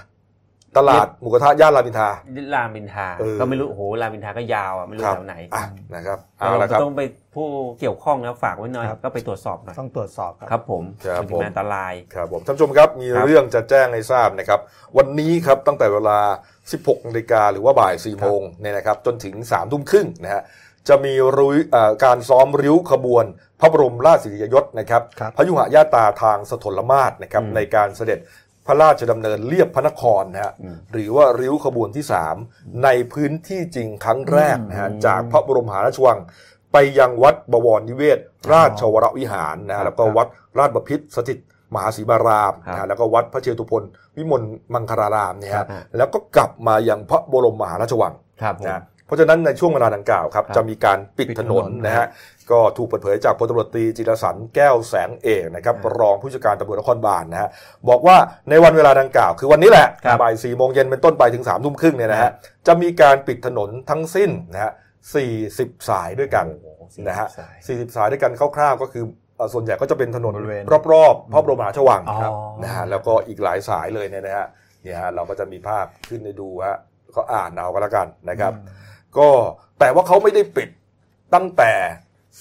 Speaker 1: ตลาดหมูกระทะย่านรามอินทรา
Speaker 2: รามอินทรา
Speaker 1: เออ
Speaker 2: ก็ไม่รู้โอ้โหรามอินทราก็ยาวอะไม่รู้
Speaker 1: ครับ
Speaker 2: แถวไหน
Speaker 1: อะนะครับ
Speaker 2: เรา
Speaker 1: เอาละครับ
Speaker 2: ต้องไปผู้เกี่ยวข้องนะฝากไว้หน่อย
Speaker 5: ครับ
Speaker 2: ก็ไปตรวจสอบหน่อย
Speaker 5: ต้องตรวจสอบครับ
Speaker 2: ครับผม
Speaker 1: ครับ
Speaker 2: มัน
Speaker 1: ผม
Speaker 2: เป็นอันตราย
Speaker 1: ครับผมท่านผู้ชมครับมี
Speaker 2: ครับ
Speaker 1: เรื่องจะแจ้งให้ทราบนะครับ วันนี้ครับตั้งแต่เวลา 16นาฬิกาหรือว่าบ่าย4โมงเนี่ยนะครับจนถึง3ทุ่มครึ่งนะฮะจะมีรุยเอ่อการซ้อมริ้วขบวน พระบรมราชสิริยยศนะครับ
Speaker 5: ครับ
Speaker 1: พยุหญาตราทางสถลมาศนะครับ
Speaker 2: อืม
Speaker 1: ในการเสด็จ พระราชดำเนินเลียบพระนครนะฮะ
Speaker 2: อืม
Speaker 1: หรือว่าริ้วขบวนที่ 3 ในพื้นที่จริงครั้งแรกนะฮะ
Speaker 2: อืม
Speaker 1: จากพระบรมมหาราชวัง ไปยังวัดบวรนิเวศ ราชวรวิหารนะ
Speaker 2: ครั
Speaker 1: ฮะ
Speaker 2: บ
Speaker 1: แล้วก็วัดราชบพิตรสถิตมหาศรีมาราม
Speaker 2: ครับ
Speaker 1: นะฮะแล้วก็วัดพระเชตุพนวิมลมังคลารามเนี่ย
Speaker 2: ครั
Speaker 1: ฮะ
Speaker 2: บ
Speaker 1: แล้วก็กลับมายังพระบรมมหาราชวัง
Speaker 2: ครับผม
Speaker 1: นะ เพราะฉะนั้นในช่วงเวลาดังกล่าวครับ
Speaker 2: ครับ
Speaker 1: จะมีการปิด
Speaker 5: ปิด
Speaker 1: ถ
Speaker 5: ถ
Speaker 1: น
Speaker 5: น
Speaker 1: น
Speaker 5: น
Speaker 1: นะฮะก็ถูกเปิดเผยจากพลตำรวจตรีจิรสันแก้วแสงเอกนะครับรองผู้จัดการตำรวจนครบาลนะฮะบอกว่าในวันเวลาดังกล่าว คือวันนี้แหละ
Speaker 2: ครับ
Speaker 1: บ่ายสี่โมงเย็นเป็นต้นไปถึงสามทุ่มครึ่งเนี่ยนะ
Speaker 2: ครั
Speaker 1: ฮะ
Speaker 2: บ
Speaker 1: จะมีการปิดถนนทั้งสิ้นนะฮะสี่สิบสายด้วยกัน
Speaker 2: โอ้โหสี่
Speaker 1: นะฮะ
Speaker 2: สาย
Speaker 1: สี่สิบสายด้วยกันคร่าวๆก็คือเอ่อส่วนใหญ่ก็จะเป็นถนน
Speaker 5: บริเวณ
Speaker 1: รอบๆพระบรมมหาราชวัง
Speaker 2: อ๋อ
Speaker 1: ครับนะฮะแล้วก็อีกหลายสายเลยเนี่ยนะฮะเนี่ยฮะเราก็จะมีภาพขึ้นให้ดูฮะก็อ่านเอาก็แล้วกันนะครับ ก็แต่ว่าเขาไม่ได้ปิดตั้งแต่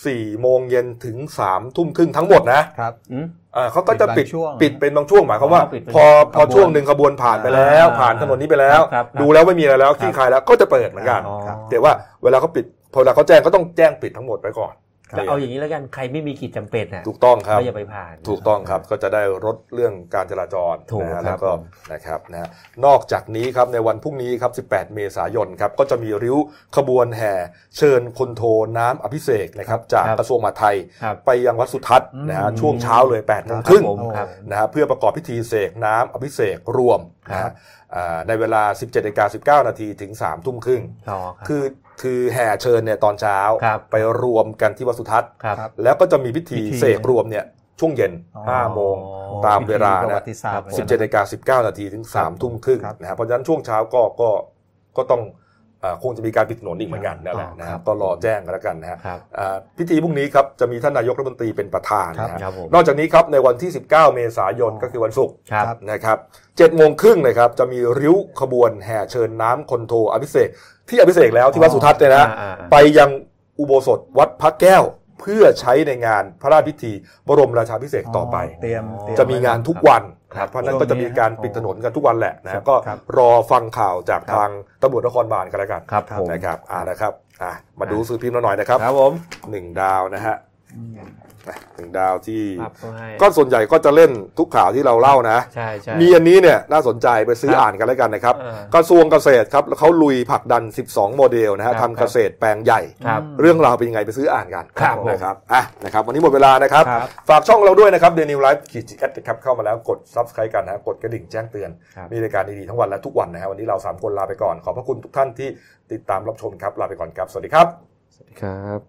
Speaker 1: สี่โมงเย็นถึงสามทุ่มครึ่งทั้งหมดนะครับ
Speaker 2: อืม
Speaker 1: อ่าเขาก็จะปิด
Speaker 5: ปิดบางช่วง
Speaker 1: ปิดเป็นบางช่วงหมายความว่า
Speaker 2: อ๋อปิดเป็น
Speaker 1: พอพอ
Speaker 5: ขบวน
Speaker 1: ช่วงหนึ่งขบวนผ่านไปแล้ว
Speaker 2: อ่า
Speaker 1: ผ่านถนนนี้ไปแล้ว
Speaker 2: ครับครับ
Speaker 1: ดูแล้วไม่มีอะไรแล้วขี้คายแล้วก็จะเปิดเหมือนกัน
Speaker 2: อ๋อ
Speaker 1: แต่ว่าเวลาเขาปิดพอเวลาเขาแจ้งก็ต้องแจ้งปิดทั้งหมดไปก่อน
Speaker 2: แต่เอาอย่างนี้แล้วกันใครไม่มีกิจจำเป็นน่ะ
Speaker 1: ถูกต้องครับ
Speaker 2: ก็อย่าไปผ่าน
Speaker 1: ถูกต้องครับก็จะได้ลดเรื่องการจราจร
Speaker 2: ถูก
Speaker 1: นะฮะ
Speaker 2: ครับ
Speaker 1: แล้วก็
Speaker 2: ผม
Speaker 1: นะครับนะฮะนอกจากนี้ครับในวันพรุ่งนี้ครับ 18 เมษายนครับก็จะมีริ้วขบวนแห่ เชิญคนโทน้ำอภิเษกนะครับจาก
Speaker 2: ครับ
Speaker 1: กระทรวงมหาดไทย
Speaker 2: ครับ
Speaker 1: ไปยังวัดสุทัศน์นะฮะ
Speaker 5: อืม
Speaker 1: ช่วงเช้าเลย8โมงครึ่ง
Speaker 2: ผมครับ
Speaker 1: นะฮะเพื่อประกอบพิธีเสกน้ำอภิเษกรวมนะ
Speaker 2: ครั
Speaker 1: ฮะ
Speaker 2: บ
Speaker 1: อ่าในเวลา 17นาฬิกา19 นาทีถึง 3 ทุ่มครึ่ง
Speaker 2: ต่อครับ
Speaker 1: คือ คือแห่เชิญเนี่ยตอนเช้า
Speaker 2: ครับ
Speaker 1: ไปรวมกันที่วัดสุทัศน์
Speaker 2: ครับ
Speaker 5: ครับ
Speaker 1: แล้วก็จะมีพิธี
Speaker 5: พิธี
Speaker 1: เสกรวมเนี่ยช่วงเย็น
Speaker 5: อ๋อ
Speaker 1: 5โมง
Speaker 2: อ๋อ
Speaker 1: ตามเวลา
Speaker 5: ประ
Speaker 1: นะ
Speaker 5: วัติศาสตร์
Speaker 1: 17นาฬิกา19 นาทีถึง 3 ทุ่มครึ่ง
Speaker 5: ครับ
Speaker 1: นะครับเพราะฉะนั้นช่วงเช้าก็ก็ก็ต้องอ่า คงจะมีการปิดถนนอีกเหมือนกันนั่นแหละนะค
Speaker 2: ครั
Speaker 1: รับบก็รอแจ้งกันแล้วกันนะฮะ
Speaker 2: ครับ
Speaker 1: อ่าพิธีพรุ่งนี้ครับจะมีท่านนายกรัฐมนตรีเป็นประธานนะฮะ
Speaker 2: ครับผม
Speaker 1: นอกจากนี้ครับในวันที่ 19 เมษายนก็คือวันศุกร์
Speaker 2: ครับ
Speaker 5: ครับ
Speaker 1: นะครับ7โมงครึ่งนะครับจะมีริ้วขบวนแห่เชิญน้ำคนโทอภิเษกที่อภิเษกแล้วที่วัดสุทัศน์เนี่ยนะ
Speaker 2: อ่าอ่า
Speaker 1: ไปยังอุโบสถวัดพระแก้ว เพื่อใช้ในงานพระราชพิธี บรมราชาภิเษกต่อไป
Speaker 5: เตรียมเตรีย
Speaker 1: จะมีงานทุกวัน
Speaker 2: ครับ
Speaker 1: เพราะฉะนั้นก็จะมีการปิดถนนกันทุกวันแหละนะก็
Speaker 5: ครับ
Speaker 1: รอฟังข่าวจาก
Speaker 2: ครับ
Speaker 1: ทางตำรวจนครบาลกันแล้วกัน
Speaker 2: ครับผม
Speaker 1: นะครับอ่านะครับอะมาดูสื่อพิมพ์เราหน่อยนะครับ
Speaker 2: ครับผม
Speaker 1: หนึ่งดาวนะฮะนะ หนึ่งดาวที่
Speaker 2: ครับก็ให้
Speaker 1: ก็ส่วนใหญ่ก็จะเล่นทุกข่าวที่เราเล่านะ
Speaker 2: ใช่ใช่
Speaker 1: มีอันนี้เนี่ยน่าสนใจไปซื้อ
Speaker 2: ครับ
Speaker 1: อ่านกันแล้วกันนะครับ
Speaker 2: เออก
Speaker 1: ระทรวงเกษตรครับเขาลุยผลักดัน 12 โมเดลนะฮะ
Speaker 2: ครับ
Speaker 1: ทำเกษตรแปลงใหญ่
Speaker 2: ครับ
Speaker 1: เรื่องราวเป็นยังไงไปซื้ออ่านกัน
Speaker 2: ครับผม
Speaker 1: นะครับอะนะครับวันนี้หมดเวลานะครับ
Speaker 5: ครับ
Speaker 1: ฝากช่องเราด้วยนะครับเดนิวไลฟ์ขีดจีแอดครับเข้ามาแล้วกด subscribe กันนะกดกระดิ่งแจ้งเตือน
Speaker 2: ครับ
Speaker 1: มีรายการดีๆทั้งวันและทุกวันนะฮะวันนี้เรา3คนลาไปก่อนขอบพระคุณทุกท่านที่ติดตามรับชมครับลาไปก่อนครับ สวัสดีครับ
Speaker 2: ครับ